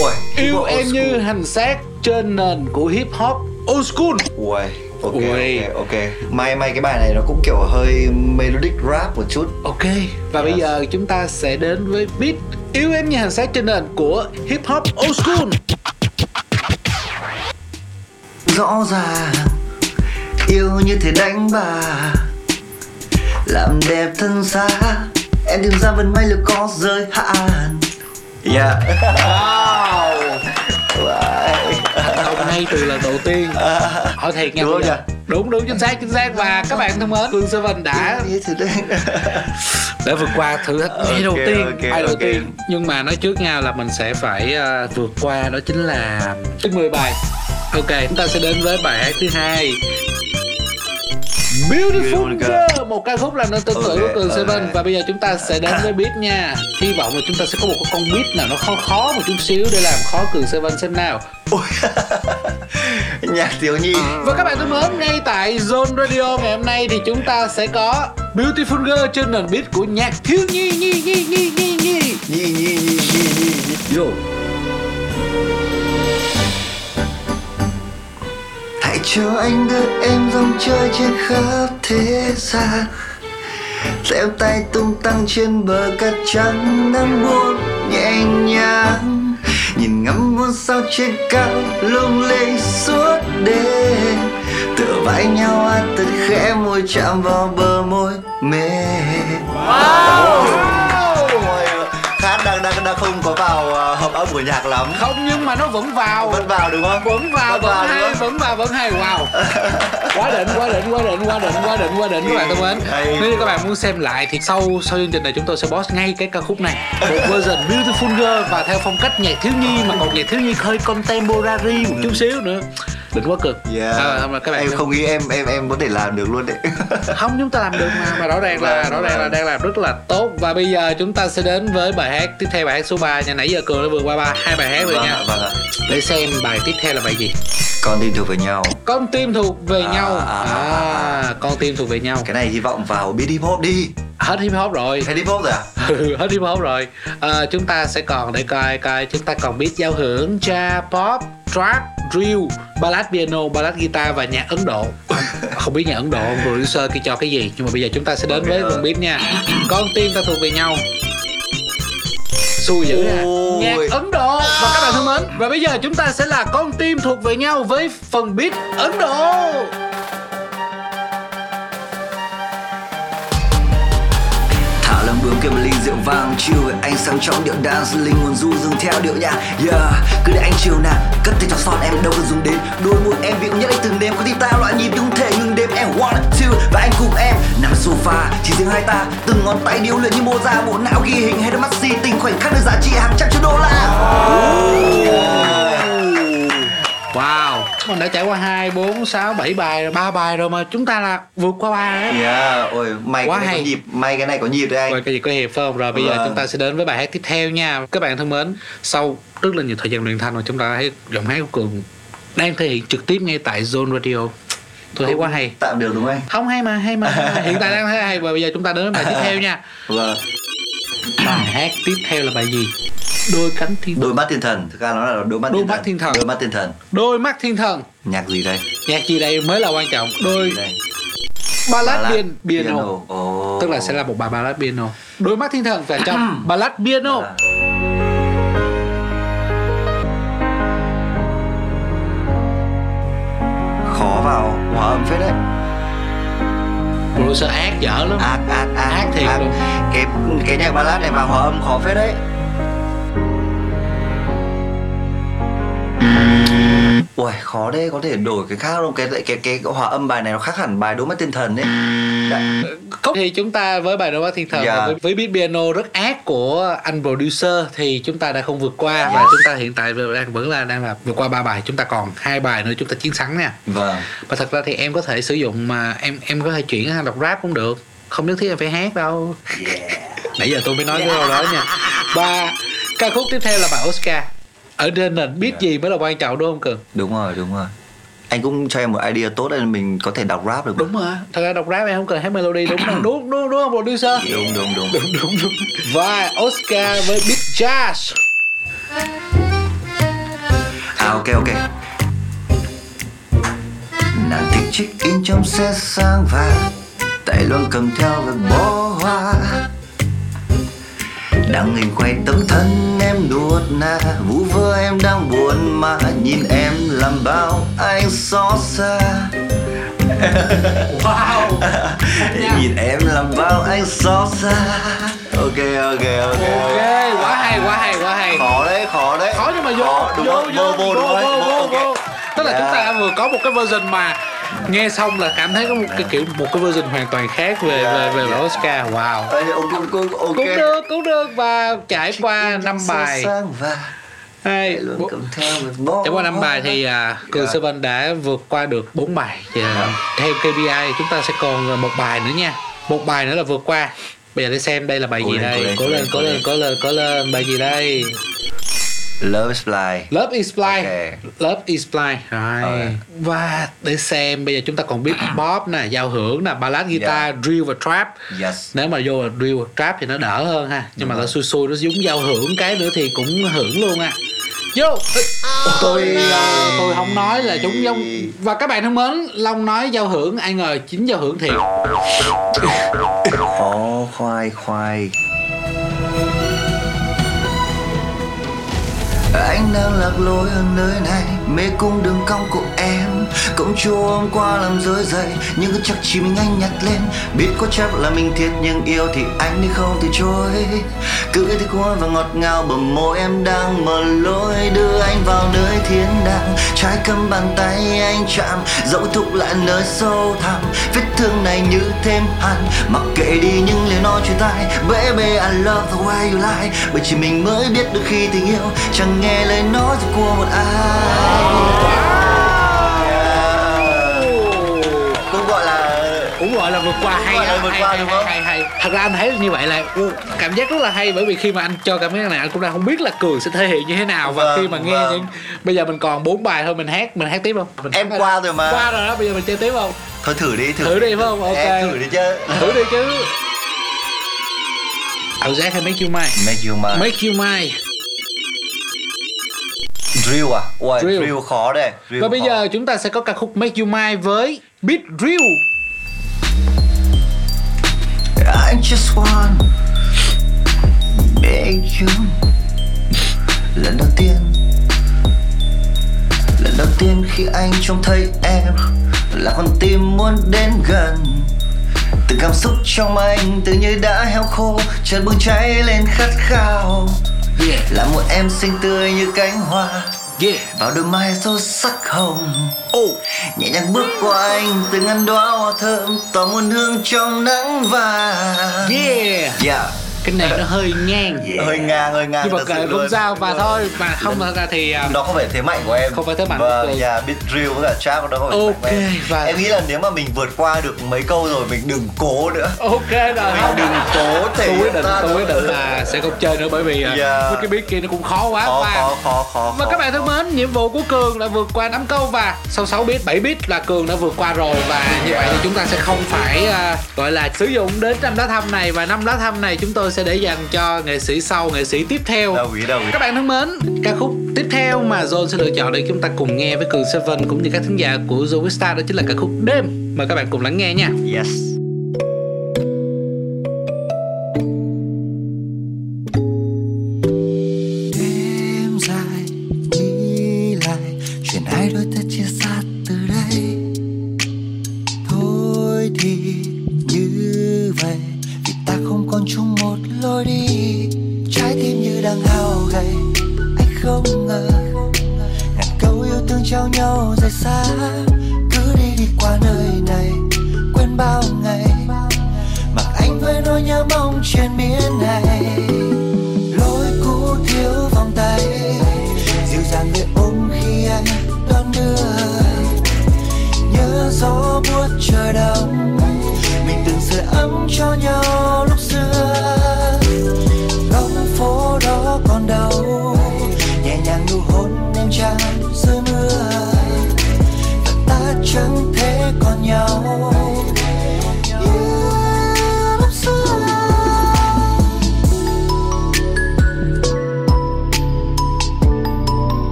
Ui Yêu em như hành xác trên nền của hip hop old school. Ui Ok Ui. ok ok. May may cái bài này nó cũng kiểu hơi melodic rap một chút. Ok Và bây Yes. giờ chúng ta sẽ đến với beat Yêu em như hành xác trên nền của hip hop old school. Rõ ràng Yêu như thể đánh bà Làm đẹp thân xa Em tìm ra vẫn may lực có giới hạn Yeah Wow. Ngay từ lần đầu tiên. Hỏi thiệt nha Đúng giờ. Đúng đúng chính xác chính xác. Và các bạn thân mến Cường Seven đã thế đấy đã vượt qua thử thách ngay đầu Ok, tiên ok, bài đầu ok. tiên. Nhưng mà nói trước nhau là mình sẽ phải ờ, vượt qua đó chính là trước 10 bài. Ok chúng ta sẽ đến với bài hát thứ hai. Beautiful Girl. Một ca khúc làm nên tên tuổi của Cường Seven. và bây giờ chúng ta sẽ đến với beat nha. Hy vọng là chúng ta sẽ có một con beat nào nó khó khó một chút xíu để làm khó Cường Seven xem nào. Ôi. Nhạc thiếu nhi. Và các bạn thân mến, ngay tại Zone Radio ngày hôm nay thì chúng ta sẽ có Beautiful Girl trên nền beat của nhạc thiếu nhi nhi nhi nhi nhi nhi. Nhi nhi nhi nhi nhi Yo. Hãy cho anh đưa em rong chơi trên khắp thế gian. Leo tay tung tăng trên bờ cát trắng nắng buông nhẹ nhàng. Nhìn ngắm muôn sao trên cao lung linh suốt đêm. Tựa vai nhau hát thật khẽ môi chạm vào bờ môi mềm. Hát đang, đang, đang không có vào uh, âm của nhạc lắm Không nhưng mà nó vẫn vào Vẫn vào đúng không? Vẫn vào, Vẫn vẫn vào, hay, không? vẫn vào, vẫn hay Wow Quá đỉnh, quá đỉnh, quá đỉnh, quá đỉnh, quá đỉnh, quá đỉnh các bạn thân mến. Nếu như các bạn muốn xem lại thì sau sau chương trình này chúng tôi sẽ post ngay cái ca khúc này Một version Beautiful Girl và theo phong cách nhạc thiếu nhi Mà còn nhạc thiếu nhi hơi contemporary một chút xíu nữa Đỉnh quá cực Yeah. À, mà các bạn em không nghĩ em em em có thể làm được luôn đấy. không chúng ta làm được mà mà rõ ràng là Vâng, rõ ràng là vâng. đang làm rất là tốt và bây giờ chúng ta sẽ đến với bài hát tiếp theo bài hát số 3 nha nãy giờ cường đã vượt qua ba hai bài hát rồi vâng nha vâng ạ. để xem bài tiếp theo là bài gì Con tin thuộc về nhau. con tim thuộc về À, nhau à, à, à, con tim thuộc về nhau Cái này hy vọng vào beat hip hop đi. hết hip hop rồi Hay hip hop rồi à? Ừ, hết hip hop rồi à, chúng ta sẽ còn để coi coi chúng ta còn biết giao hưởng cha pop trap drill ballad piano ballad guitar và nhạc ấn độ không biết nhạc ấn độ producer kia cho cái gì nhưng mà bây giờ chúng ta sẽ đến Ok, với ờ. phần beat nha con tim ta thuộc về nhau xui dữ à Ôi. Nhạc ấn độ. Và các bạn thân mến và bây giờ chúng ta sẽ là con tim thuộc về nhau với phần beat ấn độ bướm kia một ly rượu vang chiều với anh sang trọng điệu dance linh hồn du dừng theo điệu nhạc. Yeah cứ để anh chiều nào cất tay cho son em đâu cần dùng đến. Đôi môi em vị nhất anh từng đêm có thì ta loại nhịp không thể ngừng đêm em one two và anh cùng em. Nằm sofa chỉ riêng hai ta từng ngón tay điêu luyện như mô ra bộ não ghi hình hay đôi mắt si tình khoảnh khắc được giá trị hàng trăm triệu đô la. Wow, mình đã trải qua 2, 4, 6, 7 bài, 3 bài rồi mà chúng ta là vượt qua ba đấy. Yeah, ôi may Quá cái này hay. có nhịp, may cái này có nhịp đấy anh. Rồi cái gì có hiệp phải không? Rồi bây giờ Vâng. chúng ta sẽ đến với bài hát tiếp theo nha. Các bạn thân mến, sau rất là nhiều thời gian luyện thanh rồi chúng ta thấy giọng hát của Cường đang thể hiện trực tiếp ngay tại Zone Radio. Tôi thấy quá hay. Tạm được đúng không anh? Không hay mà, hay mà. Hiện tại đang thấy hay và bây giờ chúng ta đến với bài tiếp theo nha. Vâng. Bài hát tiếp theo là bài gì? Đôi cánh thiên Đôi mắt thiên thần, thực ra nó là đôi mắt Đôi thiên mắt thần. thiên thần. Đôi mắt thiên thần. Đôi mắt thiên thần. Nhạc gì đây? Nhạc gì đây mới là quan trọng. Đôi ballad Ballad pian- piano. Ồ. Tức là sẽ là một bài ballad piano. Đôi mắt thiên thần và trong ballad piano. À. Khó vào hòa âm phết đấy. Producer ác dở lắm. Ác ác ác. Ác thiệt luôn. Cái cái nhạc ballad này vào hòa âm khó phết đấy. Ui khó đấy có thể đổi cái khác không cái cái cái, cái hòa âm bài này nó khác hẳn bài đôi mắt thiên thần đấy Dạ. Không thì chúng ta với bài đôi mắt thiên thần Dạ. và với, với beat piano rất ác của anh producer thì chúng ta đã không vượt qua và chúng ta hiện tại đang vẫn là đang là vượt qua ba bài. Chúng ta còn hai bài nữa chúng ta chiến thắng nha. Vâng. Và thật ra thì em có thể sử dụng mà em em có thể chuyển sang đọc rap cũng được. Không nhất thiết em phải hát đâu. Nãy giờ tôi mới nói cái câu đó nha. Và ca khúc tiếp theo là bài Oscar ở trên nền biết gì mới là quan trọng đúng không cường? Đúng rồi đúng rồi. Anh cũng cho em một idea tốt nên mình có thể đọc rap được đúng rồi thật ra đọc rap em không cần hát melody đúng không? Đúng đúng đúng không producer? Đúng đúng đúng. Đúng đúng đúng. Và Oscar với beat jazz. À ok ok. Nàng thích check in trong xe sang vàng tay luôn cầm theo về bó hoa đang hình quay tấm thân em nuốt na vu vơ em đang buồn mà nhìn em làm bao anh xót xa. Wow. Nhìn em làm bao anh xót xa. Ok ok ok. Ok quá hay quá hay quá hay. Khó đấy khó đấy. Khó nhưng mà vô Khó, vô vô vô vô vô vô vô vô tức là Yeah. chúng ta vừa có một cái version mà nghe xong là cảm thấy có một cái kiểu một cái version hoàn toàn khác về về về Yeah. Oscar. Wow. Ê, cũng được cũng được và trải qua năm bài. hai bốn- Trải qua năm bài thì à, Cường Dạ. Seven đã vượt qua được 4 bài. Thì, à, Theo KPI chúng ta sẽ còn một bài nữa nha. Một bài nữa là vượt qua. Bây giờ để xem đây là bài Cố gì lên, đây. cố lên, cố lên, cố lên, cố lên Bài gì đây love is blind Love is blind Ok. Love is blind Rồi. Và để xem bây giờ chúng ta còn biết pop nè, giao hưởng nè, ballad guitar, drill và trap. Yes. Nếu mà vô là drill và trap thì nó đỡ hơn ha. Nhưng mà nó xui xui nó giống giao hưởng cái nữa thì cũng hưởng luôn à. Vô. Tôi ờ, tôi không nói là chúng giống và các bạn thân mến long nói giao hưởng ai ngờ chính giao hưởng thiệt. Khó khoai khoai lối ở nơi này. Mê cung đường cong của em. Cũng chúa hôm qua làm rơi dậy Nhưng cứ chắc chỉ mình anh nhặt lên. Biết có chấp là mình thiệt, nhưng yêu thì anh đi không từ chối. Cứ thì thức và ngọt ngào, bờ môi em đang mở lối. Đưa anh vào nơi thiên đàng, Trái cầm bàn tay anh chạm. Dẫu thúc lại nơi sâu thẳm, Vết thương này như thêm hẳn. Mặc kệ đi những lời nói chia tay Baby I love the way you lie. Bởi chỉ mình mới biết được khi tình yêu Chẳng nghe lời nói của một ai. Cũng gọi là cũng gọi là vượt qua hay là vượt hay, qua hay, đúng hay, không? hay, hay. thật ra anh thấy như vậy là cảm giác rất là hay bởi vì khi mà anh cho cảm giác này anh cũng đang không biết là cường sẽ thể hiện như thế nào. Và Vâng, khi mà nghe vâng. những bây giờ mình còn bốn bài thôi mình hát mình hát tiếp không? Mình em qua rồi mà. Qua rồi đó bây giờ mình chơi tiếp không? Thôi thử đi thử, Thử đi, phải không? Ok. em thử đi chứ. Thử đi chứ. Ảo giác hay make you mine? Make you mine. Make you mine drill à Ui, Drill. drill. khó đây drill và bây khó. giờ chúng ta sẽ có ca khúc make you mine với beat drill I just want make you Lần đầu tiên Lần đầu tiên khi anh trông thấy em Là con tim muốn đến gần Từng cảm xúc trong anh tự như đã heo khô Chợt bừng cháy lên khát khao Yeah. Là một em xinh tươi như cánh hoa Yeah. Vào đôi mai râu sắc hồng Oh. Nhẹ nhàng bước qua anh từng ngăn đóa hoa thơm Tỏ muôn hương trong nắng vàng Yeah. Yeah Cái này nó hơi ngang. Hơi ngang, hơi ngang Nhưng mà luôn. không sao và thôi mà không thật ra thì à, đó không phải thế mạnh của em. Không phải thế mạnh của vâng, Cường. yeah, beat drill với cả trap đó không phải thế mạnh của Ok, em. và- em nghĩ là nếu mà mình vượt qua được mấy câu rồi mình đừng cố nữa. Ok rồi. Mình đừng cố thể tôi quyết định ta tôi định là sẽ không chơi nữa bởi vì à, Yeah. với cái beat kia nó cũng khó quá khó và khó khó khó và khó, các bạn thân mến, nhiệm vụ của Cường là vượt qua 5 câu và sau 6 bit, 7 bit là Cường đã vượt qua rồi. Và như vậy thì chúng ta sẽ không phải à, gọi là sử dụng đến năm lá thăm này. Và năm lá thăm này chúng tôi sẽ để dành cho nghệ sĩ sau, nghệ sĩ tiếp theo. đồng ý đồng ý Các bạn thân mến, ca khúc tiếp theo mà Zone sẽ lựa chọn để chúng ta cùng nghe với Cường Seven cũng như các thính giả của Zone Star đó chính là ca khúc Đêm. Mời các bạn cùng lắng nghe nha. yes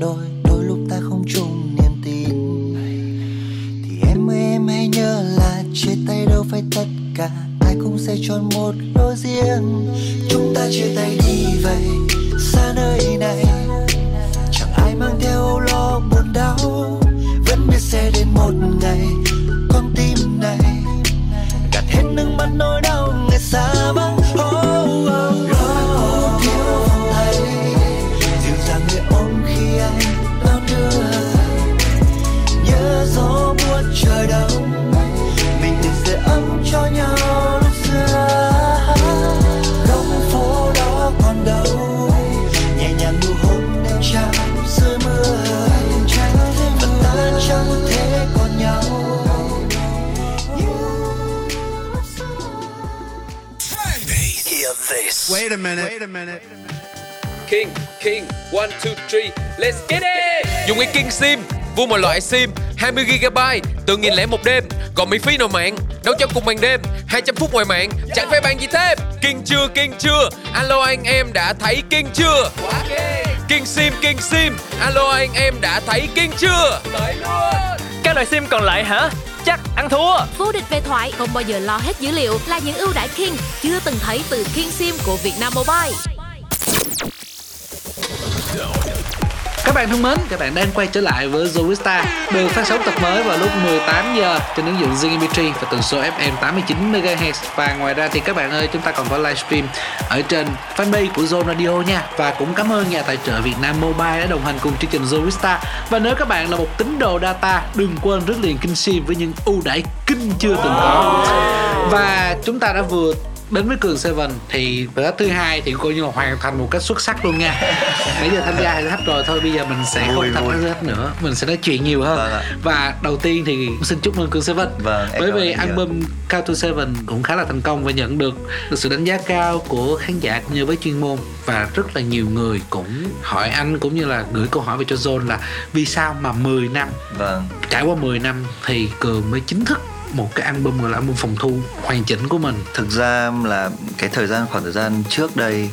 đôi đôi lúc ta không chung niềm tin. Thì em ơi, em hãy nhớ là chia tay đâu phải tất cả, ai cũng sẽ chọn một lối riêng. Chúng ta chia tay đi vậy. King, King, one, two, three, let's get it! Dùng cái King Sim, vua mọi loại sim 20GB, từ nghìn lẻ một đêm Còn miễn phí nào mạng, đấu cho cùng ban đêm 200 phút ngoài mạng, chẳng phải bàn gì thêm King chưa, King chưa, alo anh em đã thấy King chưa! King Sim, King Sim, alo anh em đã thấy King chưa Tới luôn! Các loại sim còn lại hả? Chắc ăn thua Vô địch về thoại không bao giờ lo hết dữ liệu là những ưu đãi King chưa từng thấy từ King Sim của Vietnam Mobile. Các bạn thân mến, các bạn đang quay trở lại với Zoista được phát sóng tập mới vào lúc 18 giờ trên ứng dụng Zing MP3 và tần số FM 89 MHz và ngoài ra thì các bạn ơi chúng ta còn có livestream ở trên fanpage của Zone Radio nha. Và cũng cảm ơn nhà tài trợ Việt Nam Mobile đã đồng hành cùng chương trình Zoista và nếu các bạn là một tín đồ data đừng quên rước liền kinh sim với những ưu đãi kinh chưa từng có. Và chúng ta đã vừa đến với cường seven thì bữa thứ hai thì coi như là hoàn thành một cách xuất sắc luôn nha. Nãy giờ tham gia thì hết rồi thôi bây giờ mình sẽ Vui, không tham gia hết nữa. Mình sẽ nói chuyện nhiều hơn. Vâng và đầu tiên thì xin chúc mừng cường seven. Vâng, bởi vì album Count to Seven cũng khá là thành công và nhận được, được sự đánh giá cao của khán giả cũng như với chuyên môn. Và rất là nhiều người cũng hỏi anh cũng như là gửi câu hỏi về cho Zone là vì sao mà 10 năm? Vâng. Trải qua 10 năm thì cường mới chính thức một cái album gọi là album phòng thu hoàn chỉnh của mình. Thực ra là cái thời gian khoảng thời gian trước đây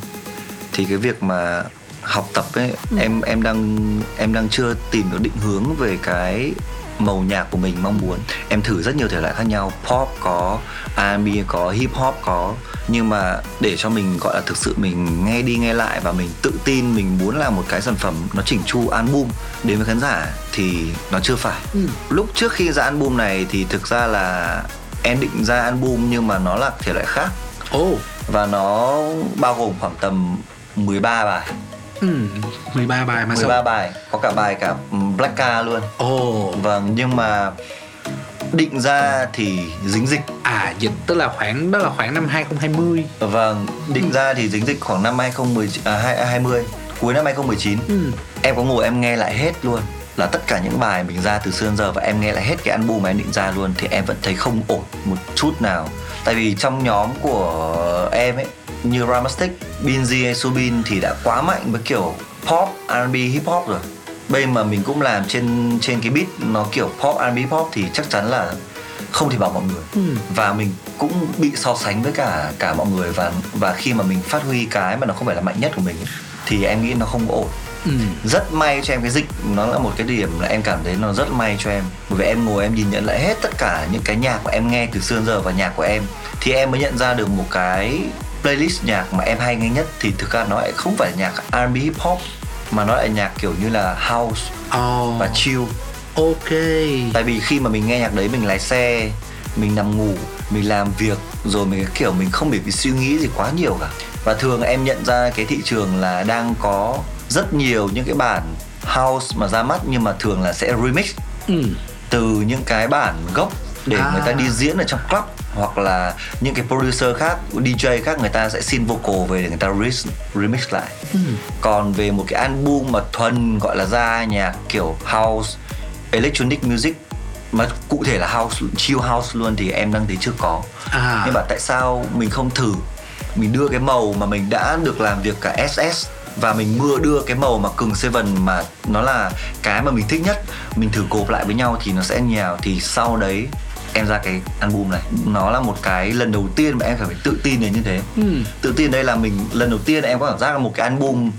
thì cái việc mà học tập ấy Ừ. em em đang em đang chưa tìm được định hướng về cái màu nhạc của mình mong muốn. Em thử rất nhiều thể loại khác nhau. Pop có R&B có hip hop có nhưng mà để cho mình gọi là thực sự mình nghe đi nghe lại và mình tự tin mình muốn làm một cái sản phẩm nó chỉnh chu album đến với khán giả thì nó chưa phải ừ. lúc trước khi ra album này thì thực ra là em định ra album nhưng mà nó là thể loại khác oh. và nó bao gồm khoảng tầm 13 bài Ừ, 13 bài mà 13 sao? bài, có cả bài cả Black Car luôn. Ồ. Oh. Vâng, nhưng mà định ra thì dính dịch. À, dịch tức là khoảng đó là khoảng năm 2020. Vâng, định ừ. ra thì dính dịch khoảng năm 2010 à 2020, cuối năm 2019. Ừ. Em có ngồi em nghe lại hết luôn là tất cả những bài mình ra từ xưa giờ và em nghe lại hết cái album mà em định ra luôn thì em vẫn thấy không ổn một chút nào tại vì trong nhóm của em ấy như Ramastic, Binz hay Subin thì đã quá mạnh với kiểu pop, R&B, hip hop rồi. Bây mà mình cũng làm trên trên cái beat nó kiểu pop, R&B, hip hop thì chắc chắn là không thể bằng mọi người ừ. và mình cũng bị so sánh với cả cả mọi người và và khi mà mình phát huy cái mà nó không phải là mạnh nhất của mình ấy, thì em nghĩ nó không ổn Ừ. rất may cho em cái dịch nó là một cái điểm là em cảm thấy nó rất may cho em bởi vì em ngồi em nhìn nhận lại hết tất cả những cái nhạc mà em nghe từ xưa giờ và nhạc của em thì em mới nhận ra được một cái playlist nhạc mà em hay nghe nhất thì thực ra nó lại không phải nhạc R&B hip hop mà nó lại nhạc kiểu như là house oh. và chill ok tại vì khi mà mình nghe nhạc đấy mình lái xe mình nằm ngủ mình làm việc rồi mình kiểu mình không bị suy nghĩ gì quá nhiều cả và thường em nhận ra cái thị trường là đang có rất nhiều những cái bản house mà ra mắt nhưng mà thường là sẽ remix ừ. từ những cái bản gốc để à. người ta đi diễn ở trong club hoặc là những cái producer khác DJ khác người ta sẽ xin vocal về để người ta remix lại ừ. còn về một cái album mà thuần gọi là ra nhạc kiểu house electronic music mà cụ thể là house chill house luôn thì em đang thấy chưa có à. nhưng mà tại sao mình không thử mình đưa cái màu mà mình đã được làm việc cả SS và mình mưa đưa cái màu mà cường seven mà nó là cái mà mình thích nhất mình thử gộp lại với nhau thì nó sẽ nhào thì sau đấy em ra cái album này. Nó là một cái lần đầu tiên mà em phải tự tin đến như thế. Ừ. tự tin đây là mình lần đầu tiên em có cảm giác là một cái album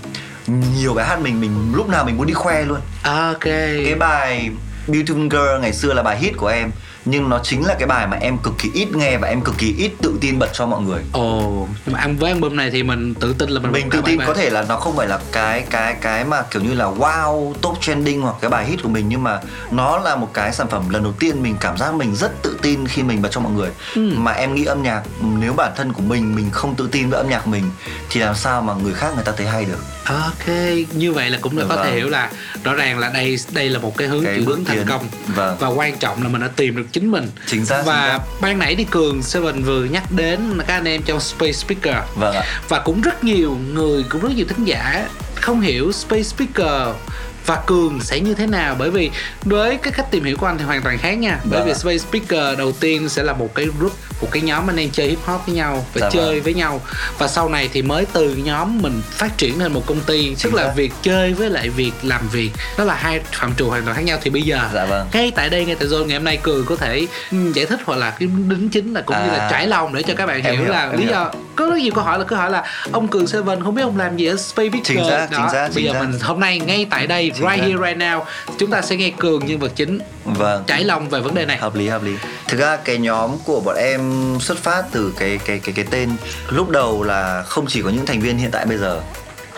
nhiều bài hát mình mình lúc nào mình muốn đi khoe luôn. Ok. Cái bài Beautiful Girl ngày xưa là bài hit của em nhưng nó chính là cái bài mà em cực kỳ ít nghe và em cực kỳ ít tự tin bật cho mọi người. Ồ, oh, nhưng mà ăn với album này thì mình tự tin là mình mình tự tin có thể là nó không phải là cái cái cái mà kiểu như là wow top trending hoặc cái bài hit của mình nhưng mà nó là một cái sản phẩm lần đầu tiên mình cảm giác mình rất tự tin khi mình bật cho mọi người. Ừ. Mà em nghĩ âm nhạc nếu bản thân của mình mình không tự tin với âm nhạc mình thì làm sao mà người khác người ta thấy hay được. Ok, như vậy là cũng có vâng. thể hiểu là rõ ràng là đây đây là một cái hướng chuyển hướng thành công vâng. và quan trọng là mình đã tìm được chính mình chính xác và chính xác. ban nãy thì cường seven vừa nhắc đến các anh em trong space speaker vâng ạ. và cũng rất nhiều người cũng rất nhiều thính giả không hiểu space speaker và cường sẽ như thế nào? Bởi vì với cái cách tìm hiểu của anh thì hoàn toàn khác nha. Bởi vâng vì space speaker đầu tiên sẽ là một cái group một cái nhóm anh em chơi hip hop với nhau và dạ chơi vâng. với nhau. Và sau này thì mới từ nhóm mình phát triển thành một công ty. Tức là việc chơi với lại việc làm việc đó là hai phạm trù hoàn toàn khác nhau. Thì bây giờ dạ vâng. ngay tại đây ngay tại zone ngày hôm nay cường có thể ừ, giải thích hoặc là cái đính chính là cũng à, như là à. trải lòng để cho các bạn hiểu, hiểu là lý do. Có rất nhiều câu hỏi là câu hỏi là ông cường seven không biết ông làm gì ở space speaker. chính xác, đó chính xác, bây chính giờ xác. mình hôm nay ngay tại đây chính right here right now. Chúng ta sẽ nghe cường nhân vật chính vâng. trải lòng về vấn đề này. Hợp lý hợp lý. Thực ra cái nhóm của bọn em xuất phát từ cái cái cái cái tên lúc đầu là không chỉ có những thành viên hiện tại bây giờ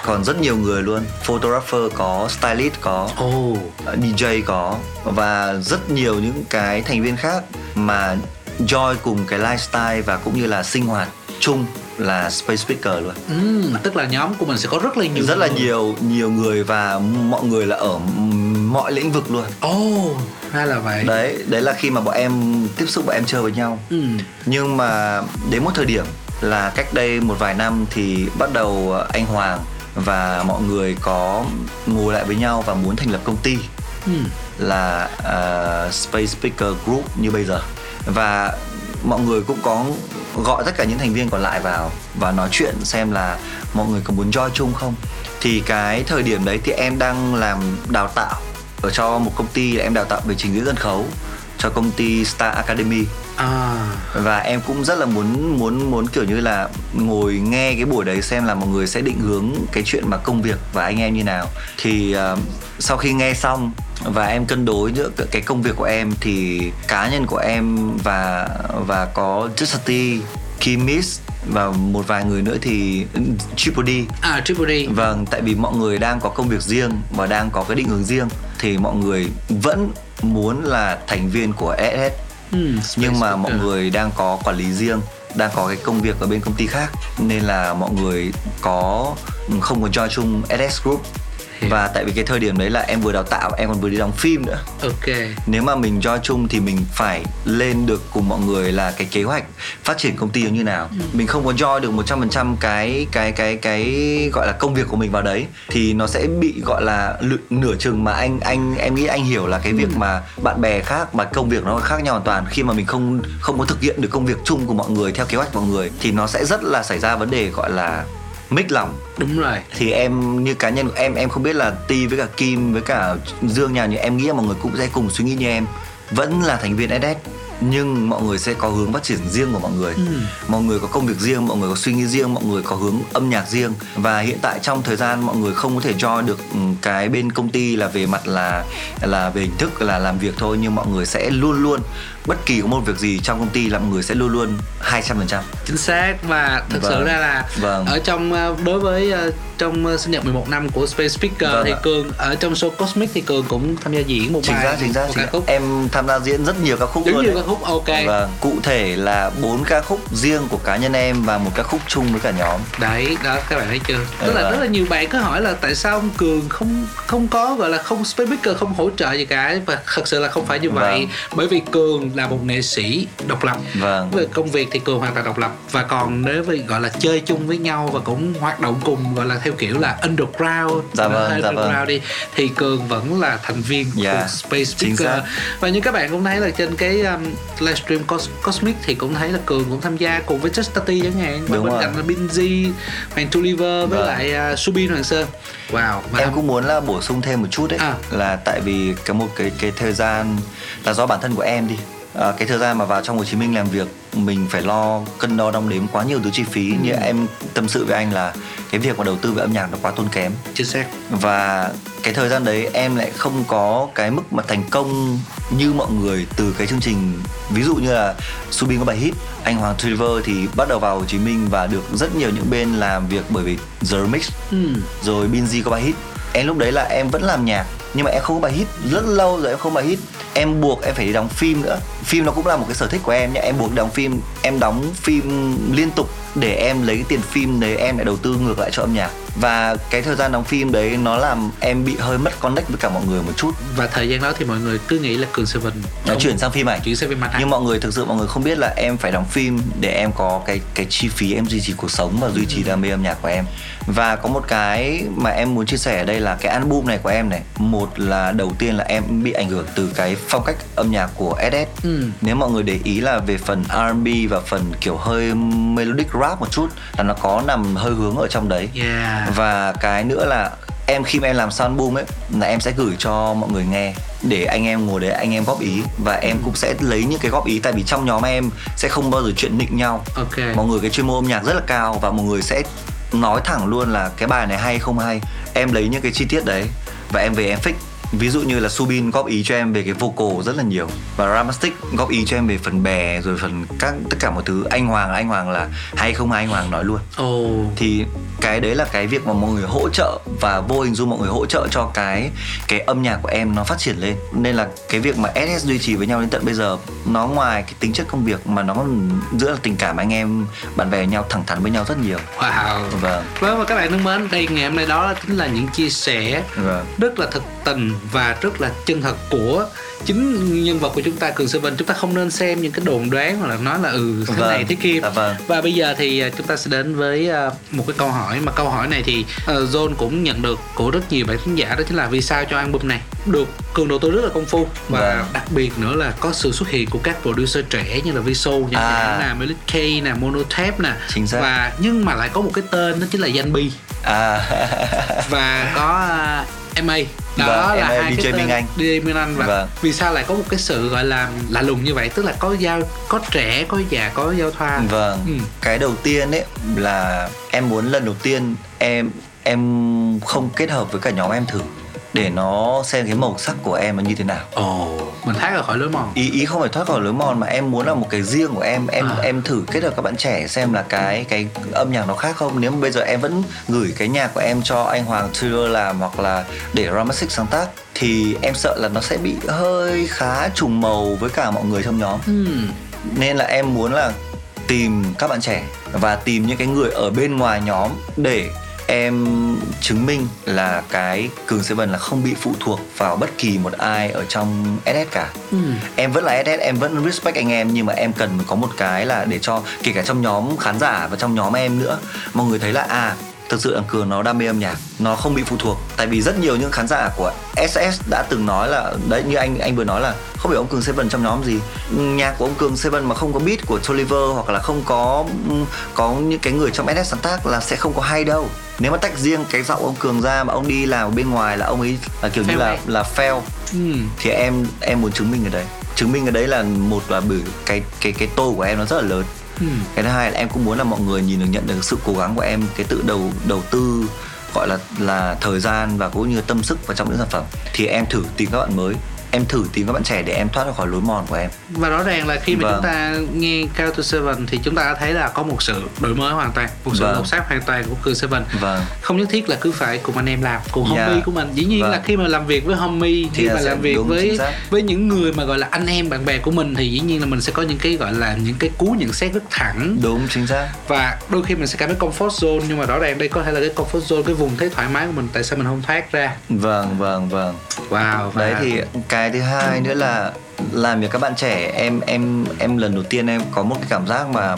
còn rất nhiều người luôn. Photographer có stylist có oh. dj có và rất nhiều những cái thành viên khác mà joy cùng cái lifestyle và cũng như là sinh hoạt chung là space speaker luôn. Ừ, tức là nhóm của mình sẽ có rất là nhiều rất người. là nhiều nhiều người và mọi người là ở mọi lĩnh vực luôn. Ồ, oh, ra là vậy. Đấy, đấy là khi mà bọn em tiếp xúc bọn em chơi với nhau. Ừ. Nhưng mà đến một thời điểm là cách đây một vài năm thì bắt đầu anh Hoàng và mọi người có ngồi lại với nhau và muốn thành lập công ty ừ. là uh, Space Speaker Group như bây giờ và mọi người cũng có gọi tất cả những thành viên còn lại vào và nói chuyện xem là mọi người có muốn join chung không. Thì cái thời điểm đấy thì em đang làm đào tạo ở cho một công ty em đào tạo về trình diễn sân khấu cho công ty Star Academy. À. và em cũng rất là muốn muốn muốn kiểu như là ngồi nghe cái buổi đấy xem là mọi người sẽ định hướng cái chuyện mà công việc và anh em như nào. Thì uh, sau khi nghe xong và em cân đối giữa cái- công việc của em thì cá nhân của em và và có Justity, Kimis và một vài người nữa thì ừ, Triple D. À Triple D. Vâng, tại vì mọi người đang có công việc riêng và đang có cái định hướng riêng thì mọi người vẫn muốn là thành viên của SS ừ, nhưng mà mọi người đang có quản lý riêng đang có cái công việc ở bên công ty khác. Nên là mọi người có không có join chung SS Group và tại vì cái thời điểm đấy là em vừa đào tạo em còn vừa đi đóng phim nữa. Ok. Nếu mà mình join chung thì mình phải lên được cùng mọi người là cái kế hoạch phát triển công ty như nào. Mình không có join được 100% cái cái cái cái gọi là công việc của mình vào đấy thì nó sẽ bị gọi là nửa chừng mà anh anh em nghĩ anh hiểu là cái việc mà bạn bè khác mà công việc nó khác nhau hoàn toàn. Khi mà mình không không có thực hiện được công việc chung của mọi người theo kế hoạch mọi người thì nó sẽ rất là xảy ra vấn đề gọi là mix lòng đúng rồi. Thì em như cá nhân của em em không biết là Ti với cả Kim với cả Dương nhà nhưng em nghĩ là mọi người cũng sẽ cùng suy nghĩ như em. Vẫn là thành viên SS nhưng mọi người sẽ có hướng phát triển riêng của mọi người. Mọi người có công việc riêng mọi người có suy nghĩ riêng mọi người có hướng âm nhạc riêng. Và hiện tại trong thời gian mọi người không có thể join được ừ, cái bên công ty là về mặt là là về hình thức là làm việc thôi nhưng mọi người sẽ luôn luôn bất kỳ có một việc gì trong công ty là mọi người sẽ luôn luôn 200% chính xác và thực sự Vâng. ra là Vâng. ở trong ờ, đối với ờ, trong ờ, sinh nhật 11 năm của Space Speaker Vâng thì cường ở trong show Cosmic thì cường cũng tham gia diễn một chính bài xác chính xác ca khúc em tham gia diễn rất nhiều ca khúc rất luôn nhiều đấy. ca khúc ok Vâng, cụ thể là bốn ca khúc riêng của cá nhân em và một ca khúc chung với cả nhóm. đấy đó các bạn thấy chưa tức là Vâng. rất là nhiều bạn có hỏi là tại sao ông cường không không có gọi là không Space Speaker không hỗ trợ gì cả và thật sự là không phải như vậy Vâng. bởi vì cường là một nghệ sĩ độc lập Vâng. về công việc thì cường hoàn toàn độc lập và còn nếu với gọi là chơi chung với nhau và cũng hoạt động cùng gọi là theo kiểu là underground Dạ vâng, hơi dạ underground vâng. đi thì cường vẫn là thành viên Dạ, của Space chính Speaker và như các bạn cũng thấy là trên cái um, livestream Cos- Cosmic thì cũng thấy là cường cũng tham gia cùng với Tati chẳng hạn và Đúng bên rồi. cạnh là Binz Hoàng Tuliver với Vâng. lại uh, Subin Hoàng Sơn wow và Em cũng muốn là bổ sung thêm một chút đấy À. là tại vì cái một cái cái thời gian là do bản thân của em đi. À, cái thời gian mà vào trong Hồ Chí Minh làm việc mình phải lo cân đo đong đếm quá nhiều thứ chi phí. Như em tâm sự với anh là cái việc mà đầu tư về âm nhạc nó quá tốn kém. Chính xác. Và cái thời gian đấy em lại không có cái mức mà thành công như mọi người từ cái chương trình. Ví dụ như là Subin có bài hit anh Hoàng Trevor thì bắt đầu vào Hồ Chí Minh và được rất nhiều những bên làm việc bởi vì The Remix. Ừ. rồi Binz có bài hit em lúc đấy là em vẫn làm nhạc, nhưng mà em không có bài hit. Rất lâu rồi em không bài hit. Em buộc em phải đi đóng phim nữa. Phim nó cũng là một cái sở thích của em nhé em buộc đóng phim, em đóng phim liên tục để em lấy cái tiền phim đấy, em lại đầu tư ngược lại cho âm nhạc và cái thời gian đóng phim đấy nó làm em bị hơi mất connect với cả mọi người một chút. Và thời gian đó thì mọi người cứ nghĩ là cường Seven nó chuyển sang phim ảnh. chuyển sang phim ảnh. Nhưng mọi người thực sự mọi người không biết là em phải đóng phim để em có cái cái chi phí em duy trì cuộc sống và duy trì đam mê âm nhạc của em. Và có một cái mà em muốn chia sẻ ở đây là cái album này của em này một là đầu tiên là em bị ảnh hưởng từ cái phong cách âm nhạc của SS Ừ. nếu mọi người để ý là về phần R&B và phần kiểu hơi melodic rap một chút là nó có nằm hơi hướng ở trong đấy. Yeah và cái nữa là em khi mà em làm sound album ấy là em sẽ gửi cho mọi người nghe để anh em ngồi đấy anh em góp ý. Và em cũng sẽ lấy những cái góp ý tại vì trong nhóm em sẽ không bao giờ chuyện nịnh nhau. Ok. Mọi người cái chuyên môn âm nhạc rất là cao và mọi người sẽ nói thẳng luôn là cái bài này hay không hay. Em lấy những cái chi tiết đấy và em về em fix ví dụ như là Subin góp ý cho em về cái vocal rất là nhiều và Ramastic góp ý cho em về phần bè rồi phần các tất cả mọi thứ. Anh Hoàng anh Hoàng là hay không hay anh Hoàng nói luôn. Ồ. Thì cái đấy là cái việc mà mọi người hỗ trợ và vô hình dung mọi người hỗ trợ cho cái cái âm nhạc của em nó phát triển lên. Nên là cái việc mà SS duy trì với nhau đến tận bây giờ nó ngoài cái tính chất công việc mà nó giữa là tình cảm anh em bạn bè nhau thẳng thắn với nhau rất nhiều. Wow. Vâng. Vâng và các bạn thân mến, đây ngày hôm nay đó chính là những chia sẻ vâng. rất là thực tình và rất là chân thật của chính nhân vật của chúng ta Cường Seven chúng ta không nên xem những cái đồn đoán hoặc là nói là ừ thế Vâng, này thế kia dạ vâng. và bây giờ thì à, chúng ta sẽ đến với à, một cái câu hỏi mà câu hỏi này thì uh, John cũng nhận được của rất nhiều bạn khán giả đó chính là vì sao cho album này được Cường đầu tư rất là công phu và Vâng. đặc biệt nữa là có sự xuất hiện của các producer trẻ như là Viso chẳng À. hạn là Melit K nè Monotap nè Chính xác. và nhưng mà lại có một cái tên đó chính là Danh Bi à. Và có uh, MA đó Vâng, là hai DJ cái Minh Anh. DJ Minh Anh. Và Vâng. vì sao lại có một cái sự gọi là lạ lùng như vậy? Tức là có giao có trẻ có già có giao thoa. Vâng. Ừ. cái đầu tiên ấy là em muốn lần đầu tiên em em không kết hợp với cả nhóm em thử để nó xem cái màu sắc của em nó như thế nào. Ồ mình thoát ra khỏi lối mòn. Ý ý không phải thoát khỏi lối mòn mà em muốn là một cái riêng của em. Em À. em thử kết hợp các bạn trẻ xem là cái cái âm nhạc nó khác không. Nếu mà bây giờ em vẫn gửi cái nhạc của em cho anh Hoàng Tudor làm hoặc là để Ramasic sáng tác thì em sợ là nó sẽ bị hơi khá trùng màu với cả mọi người trong nhóm. Ừm, nên là em muốn là tìm các bạn trẻ và tìm những cái người ở bên ngoài nhóm để em chứng minh là cái cường seven là không bị phụ thuộc vào bất kỳ một ai ở trong SS cả. Ừm. em vẫn là SS em vẫn respect anh em nhưng mà em cần có một cái là để cho kể cả trong nhóm khán giả và trong nhóm em nữa mọi người thấy là à thực sự là cường nó đam mê âm nhạc nó không bị phụ thuộc. Tại vì rất nhiều những khán giả của SS đã từng nói là đấy như anh anh vừa nói là không phải ông cường seven trong nhóm gì. Nhạc của ông cường seven mà không có beat của Toliver hoặc là không có có những cái người trong SS sáng tác là sẽ không có hay đâu nếu mà tách riêng cái giọng ông cường ra mà ông đi làm ở bên ngoài là ông ấy là kiểu như Fail là ngay. là fail Ừm. thì em em muốn chứng minh ở đấy chứng minh ở đấy là một là bởi cái cái cái tôi của em nó rất là lớn Ừm. cái thứ hai là em cũng muốn là mọi người nhìn được nhận được sự cố gắng của em cái tự đầu đầu tư gọi là là thời gian và cũng như tâm sức vào trong những sản phẩm thì em thử tìm các bạn mới em thử tìm các bạn trẻ để em thoát ra khỏi lối mòn của em. Và rõ ràng là khi mà Vâng. chúng ta nghe Count to Seven thì chúng ta đã thấy là có một sự đổi mới hoàn toàn một sự Vâng. lột xác hoàn toàn của Cường Seven. Vâng. Không nhất thiết là cứ phải cùng anh em làm cùng Dạ. homie của mình. Dĩ nhiên Vâng. là khi mà làm việc với homie khi là mà làm việc đúng, với với những người mà gọi là anh em bạn bè của mình thì dĩ nhiên là mình sẽ có những cái gọi là những cái cú nhận xét rất thẳng. Đúng chính xác. Và đôi khi mình sẽ cảm thấy comfort zone nhưng mà rõ ràng đây có thể là cái comfort zone cái vùng thấy thoải mái của mình tại sao mình không thoát ra. Vâng vâng vâng. Wow và đấy thì cái thứ hai nữa là làm việc các bạn trẻ em em em lần đầu tiên em có một cái cảm giác mà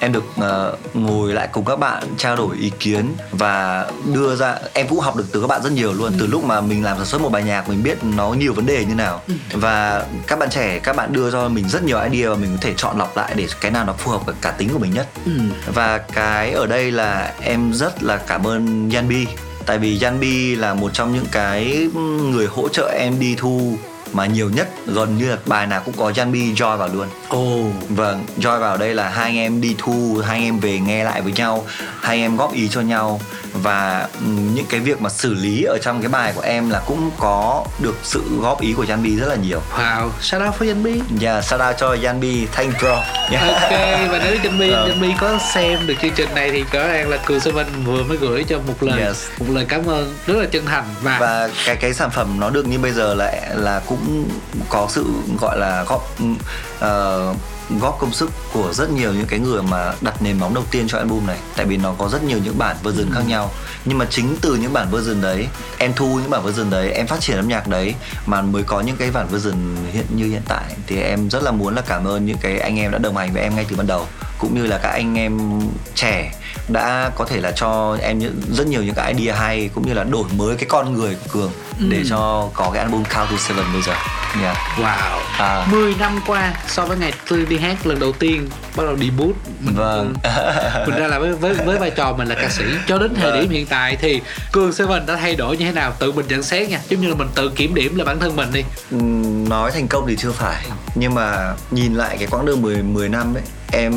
em được ờ, ngồi lại cùng các bạn trao đổi ý kiến và đưa ra em cũng học được từ các bạn rất nhiều luôn. Từ lúc mà mình làm sản xuất một bài nhạc mình biết nó nhiều vấn đề như nào. Và các bạn trẻ các bạn đưa cho mình rất nhiều idea và mình có thể chọn lọc lại để cái nào nó phù hợp với cả tính của mình nhất. Ừm. và cái ở đây là em rất là cảm ơn Yanbi. Tại vì Yanbi là một trong những cái người hỗ trợ em đi thu mà nhiều nhất gần như là bài nào cũng có Yanbi join vào luôn ồ Vâng, join vào đây là hai anh em đi thu, hai anh em về nghe lại với nhau, hai anh em góp ý cho nhau và ừm, những cái việc mà xử lý ở trong cái bài của em là cũng có được sự góp ý của Yanbi rất là nhiều. wow shout out for Yanbi Yeah, shout out cho Yanbi, thank bro. ok và nếu Janbi Vâng. Janbi có xem được chương trình này thì rõ ràng là Cường Seven vừa mới gửi cho một lời Yes. một lời cảm ơn rất là chân thành và, và cái cái sản phẩm nó được như bây giờ là là cũng có sự gọi là góp ờ, góp công sức của rất nhiều những cái người mà đặt nền móng đầu tiên cho album này. Tại vì nó có rất nhiều những bản version khác nhau. Nhưng mà chính từ những bản version đấy em thu những bản version đấy em phát triển âm nhạc đấy mà mới có những cái bản version hiện như hiện tại thì em rất là muốn là cảm ơn những cái anh em đã đồng hành với em ngay từ ban đầu cũng như là các anh em trẻ đã có thể là cho em rất nhiều những cái idea hay cũng như là đổi mới cái con người của cường để cho có cái album Count to Seven bây giờ yeah. wow À. 10 năm qua so với ngày tôi đi hát lần đầu tiên bắt đầu debut mình Vâng. Vâng. điểm hiện tại thì Cường Seven đã thay đổi như thế nào tự mình nhận xét nha giống như là mình tự kiểm điểm là bản thân mình đi Ừm, nói thành công thì chưa phải nhưng mà nhìn lại cái quãng đường 10 10 năm ấy em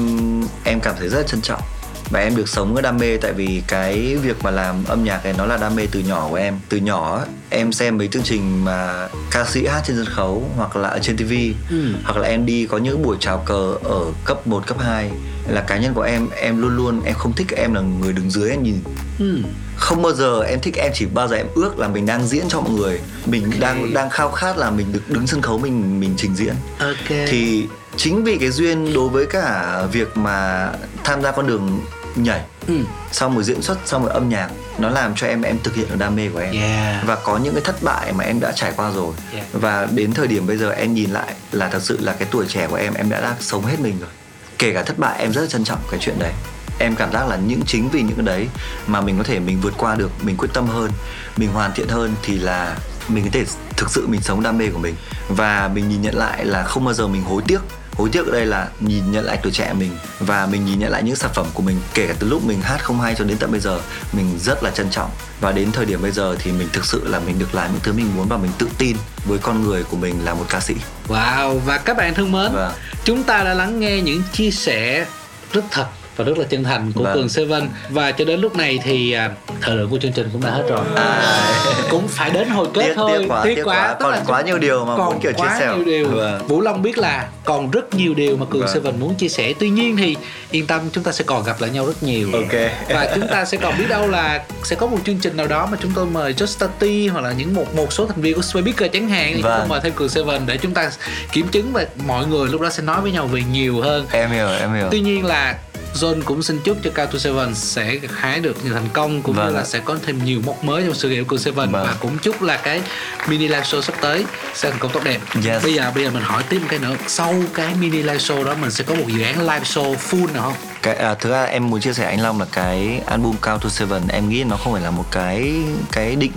em cảm thấy rất là trân trọng. Và em được sống cái đam mê tại vì cái việc mà làm âm nhạc này nó là đam mê từ nhỏ của em. Từ nhỏ ấy, em xem mấy chương trình mà ca sĩ hát trên sân khấu hoặc là ở trên TV Ừ. hoặc là em đi có những buổi chào cờ ở cấp 1, cấp 2 là cá nhân của em em luôn luôn em không thích em là người đứng dưới em nhìn. Ừ. không bao giờ em thích em chỉ bao giờ em ước là mình đang diễn cho mọi người. Mình đang đang khao khát là mình được đứng sân khấu mình mình trình diễn. Ok. Thì chính vì cái duyên đối với cả việc mà tham gia con đường nhảy ừ. xong rồi diễn xuất xong rồi âm nhạc nó làm cho em em thực hiện được đam mê của em Yeah. và có những cái thất bại mà em đã trải qua rồi Yeah. và đến thời điểm bây giờ em nhìn lại là thật sự là cái tuổi trẻ của em em đã đang sống hết mình rồi kể cả thất bại em rất là trân trọng cái chuyện đấy em cảm giác là những chính vì những cái đấy mà mình có thể mình vượt qua được mình quyết tâm hơn mình hoàn thiện hơn thì là mình có thể thực sự mình sống đam mê của mình và mình nhìn nhận lại là không bao giờ mình hối tiếc hối tiếc ở đây là nhìn nhận lại tuổi trẻ mình và mình nhìn nhận lại những sản phẩm của mình kể cả từ lúc mình hát không hay cho đến tận bây giờ mình rất là trân trọng và đến thời điểm bây giờ thì mình thực sự là mình được làm những thứ mình muốn và mình tự tin với con người của mình là một ca sĩ Wow và các bạn thân mến Vâng. Chúng ta đã lắng nghe những chia sẻ rất thật và rất là chân thành của Vâng. Cường Seven và cho đến lúc này thì à, thời lượng của chương trình cũng đã hết rồi À, cũng phải đến hồi kết Tiếc- thôi tiếc quá, tiếc quá. tức Còn là quá nhiều điều mà còn muốn kiểu chia quá sẻ. nhiều điều Vâng. Vũ Long biết là còn rất nhiều điều mà Cường Vâng. Seven muốn chia sẻ tuy nhiên thì yên tâm chúng ta sẽ còn gặp lại nhau rất nhiều Ok. và chúng ta sẽ còn biết đâu là sẽ có một chương trình nào đó mà chúng tôi mời Just T hoặc là những một một số thành viên của Sway Speaker chẳng hạn thì chúng tôi Vâng. mời thêm Cường Seven để chúng ta kiểm chứng và mọi người lúc đó sẽ nói với nhau về nhiều hơn em hiểu em hiểu Tuy nhiên là John cũng xin chúc cho Cao to Seven sẽ hái được nhiều thành công cũng Vâng như là sẽ có thêm nhiều mốc mới trong sự nghiệp của Seven Vâng. và cũng chúc là cái mini live show sắp tới sẽ thành công tốt đẹp. Yes. Bây giờ bây giờ mình hỏi tiếp một cái nữa sau cái mini live show đó mình sẽ có một dự án live show full nào không? Cái à, thực ra em muốn chia sẻ anh Long là cái album Count to Seven em nghĩ nó không phải là một cái cái định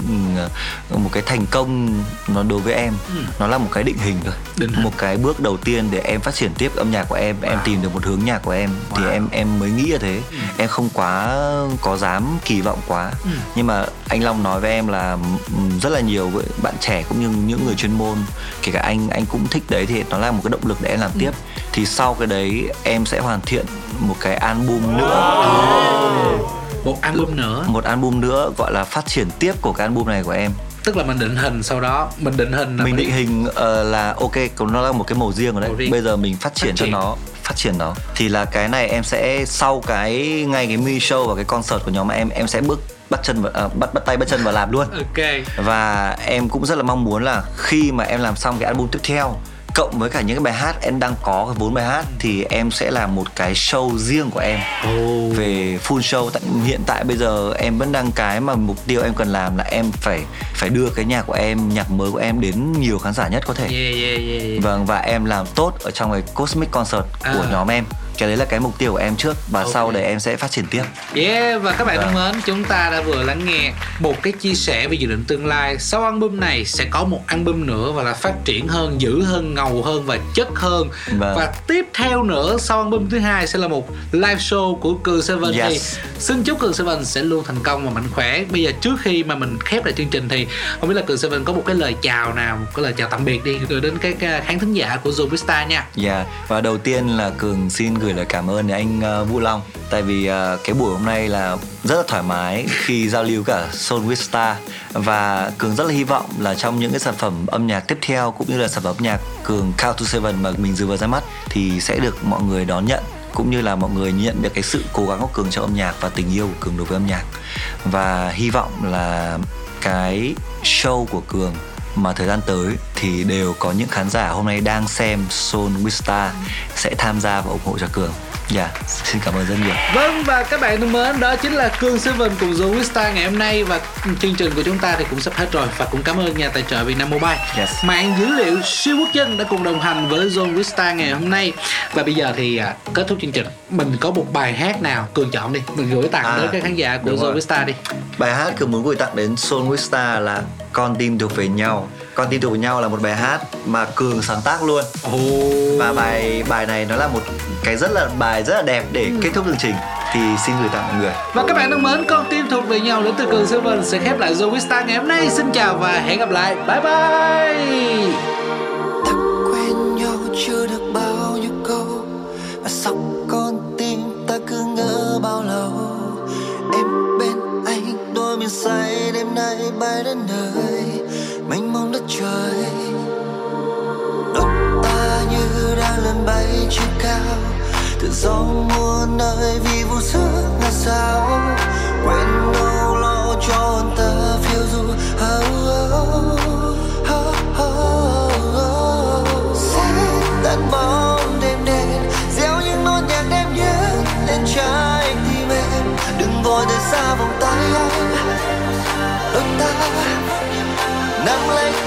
ờ, một cái thành công nó đối với em. Nó là một cái định hình thôi. Ừ. Định hình. một cái bước đầu tiên để em phát triển tiếp âm nhạc của em em tìm được một hướng nhạc của em. Thì Wow. em em mới nghĩ là thế. Em không quá có dám kỳ vọng quá. Ừ. nhưng mà anh Long nói với em là ừm, rất là nhiều bạn trẻ cũng như những người chuyên môn kể cả anh anh cũng thích đấy thì nó là một cái động lực để em làm tiếp. Thì sau cái đấy em sẽ hoàn thiện một cái album nữa. Một album nữa. Một album nữa gọi là phát triển tiếp của cái album này của em. Tức là mình định hình sau đó mình định hình là mình định hình ờ, là ok còn nó là một cái màu riêng rồi đấy. Riêng. bây giờ mình phát triển Phát cho triển. nó phát triển nó. Thì là cái này em sẽ sau cái ngay cái mini show và cái concert của nhóm em em sẽ bước bắt chân vào, à, bắt bắt tay bắt chân vào làm luôn. Ok. Và em cũng rất là mong muốn là khi mà em làm xong cái album tiếp theo cộng với cả những cái bài hát em đang có cái vốn bài hát thì em sẽ làm một cái show riêng của em oh. về full show tại hiện tại bây giờ em vẫn đang cái mà mục tiêu em cần làm là em phải phải đưa cái nhạc của em nhạc mới của em đến nhiều khán giả nhất có thể Yeah yeah yeah, yeah. vâng và em làm tốt ở trong cái cosmic concert của À. nhóm em cái đấy là cái mục tiêu của em trước và Ok. sau đấy em sẽ phát triển tiếp Yeah và các bạn thân Vâng. mến, chúng ta đã vừa lắng nghe một cái chia sẻ về dự định tương lai. Sau album này sẽ có một album nữa và là phát triển hơn, dữ hơn, ngầu hơn và chất hơn. Vâng. Và tiếp theo nữa sau album thứ hai sẽ là một live show của Cường Seven Yes. thì xin chúc Cường Seven sẽ luôn thành công và mạnh khỏe. Bây giờ trước khi mà mình khép lại chương trình thì không biết là Cường Seven có một cái lời chào nào, một cái lời chào tạm biệt đi gửi đến các uh, khán thính giả của Zoom Vista nha. Dạ và đầu tiên là Cường xin gửi lời cảm ơn đến anh ờ, Vũ Long. Tại vì ờ, cái buổi hôm nay là rất là thoải mái khi giao lưu cả Soul with Star và Cường rất là hy vọng là trong những cái sản phẩm âm nhạc tiếp theo cũng như là sản phẩm âm nhạc Cường Count to Seven mà mình vừa ra mắt thì sẽ được mọi người đón nhận cũng như là mọi người nhận được cái sự cố gắng của Cường trong âm nhạc và tình yêu của Cường đối với âm nhạc. Và hy vọng là cái show của Cường mà thời gian tới thì đều có những khán giả hôm nay đang xem Soul with Star sẽ tham gia và ủng hộ cho Cường. Dạ, xin cảm ơn rất nhiều. Vâng và các bạn thân mến, đó chính là Cương Seven cùng The Star ngày hôm nay và chương trình của chúng ta thì cũng sắp hết rồi và cũng cảm ơn nhà tài trợ Vietnam Mobile. Yes. Mạng dữ liệu siêu quốc dân đã cùng đồng hành với Zone Star ngày hôm nay. Và bây giờ thì à, kết thúc chương trình, mình có một bài hát nào Cường chọn đi, mình gửi tặng À, đến các khán giả của. Zone Star đi. Bài hát Cường muốn gửi tặng đến Soul with Star là Con tim thuộc về nhau. Con tim thuộc về nhau là một bài hát mà Cường sáng tác luôn. Oh. Và bài bài này nó là một cái rất là bài rất là đẹp để kết thúc chương trình thì xin gửi tặng mọi người. Và các bạn thân mến, con tim thuộc về nhau đến từ Cường Seven sẽ khép lại Zone Star ngày hôm nay. Xin chào và hẹn gặp lại. Bye bye. ta quen nhau chưa được bao nhiêu câu và sau say đêm nay bay đến nơi mênh mông đất trời. Đôi ta như đang lên bay trên cao tự do muôn nơi vì vô giữa là sao? Quên đâu lo cho hồn ta phiêu du oh, oh, oh, oh, oh. sẽ tàn bóng đêm đen gieo những nốt nhạc đêm nhớ lên trái tim em. Đừng vội rời xa vòng tay anh đôi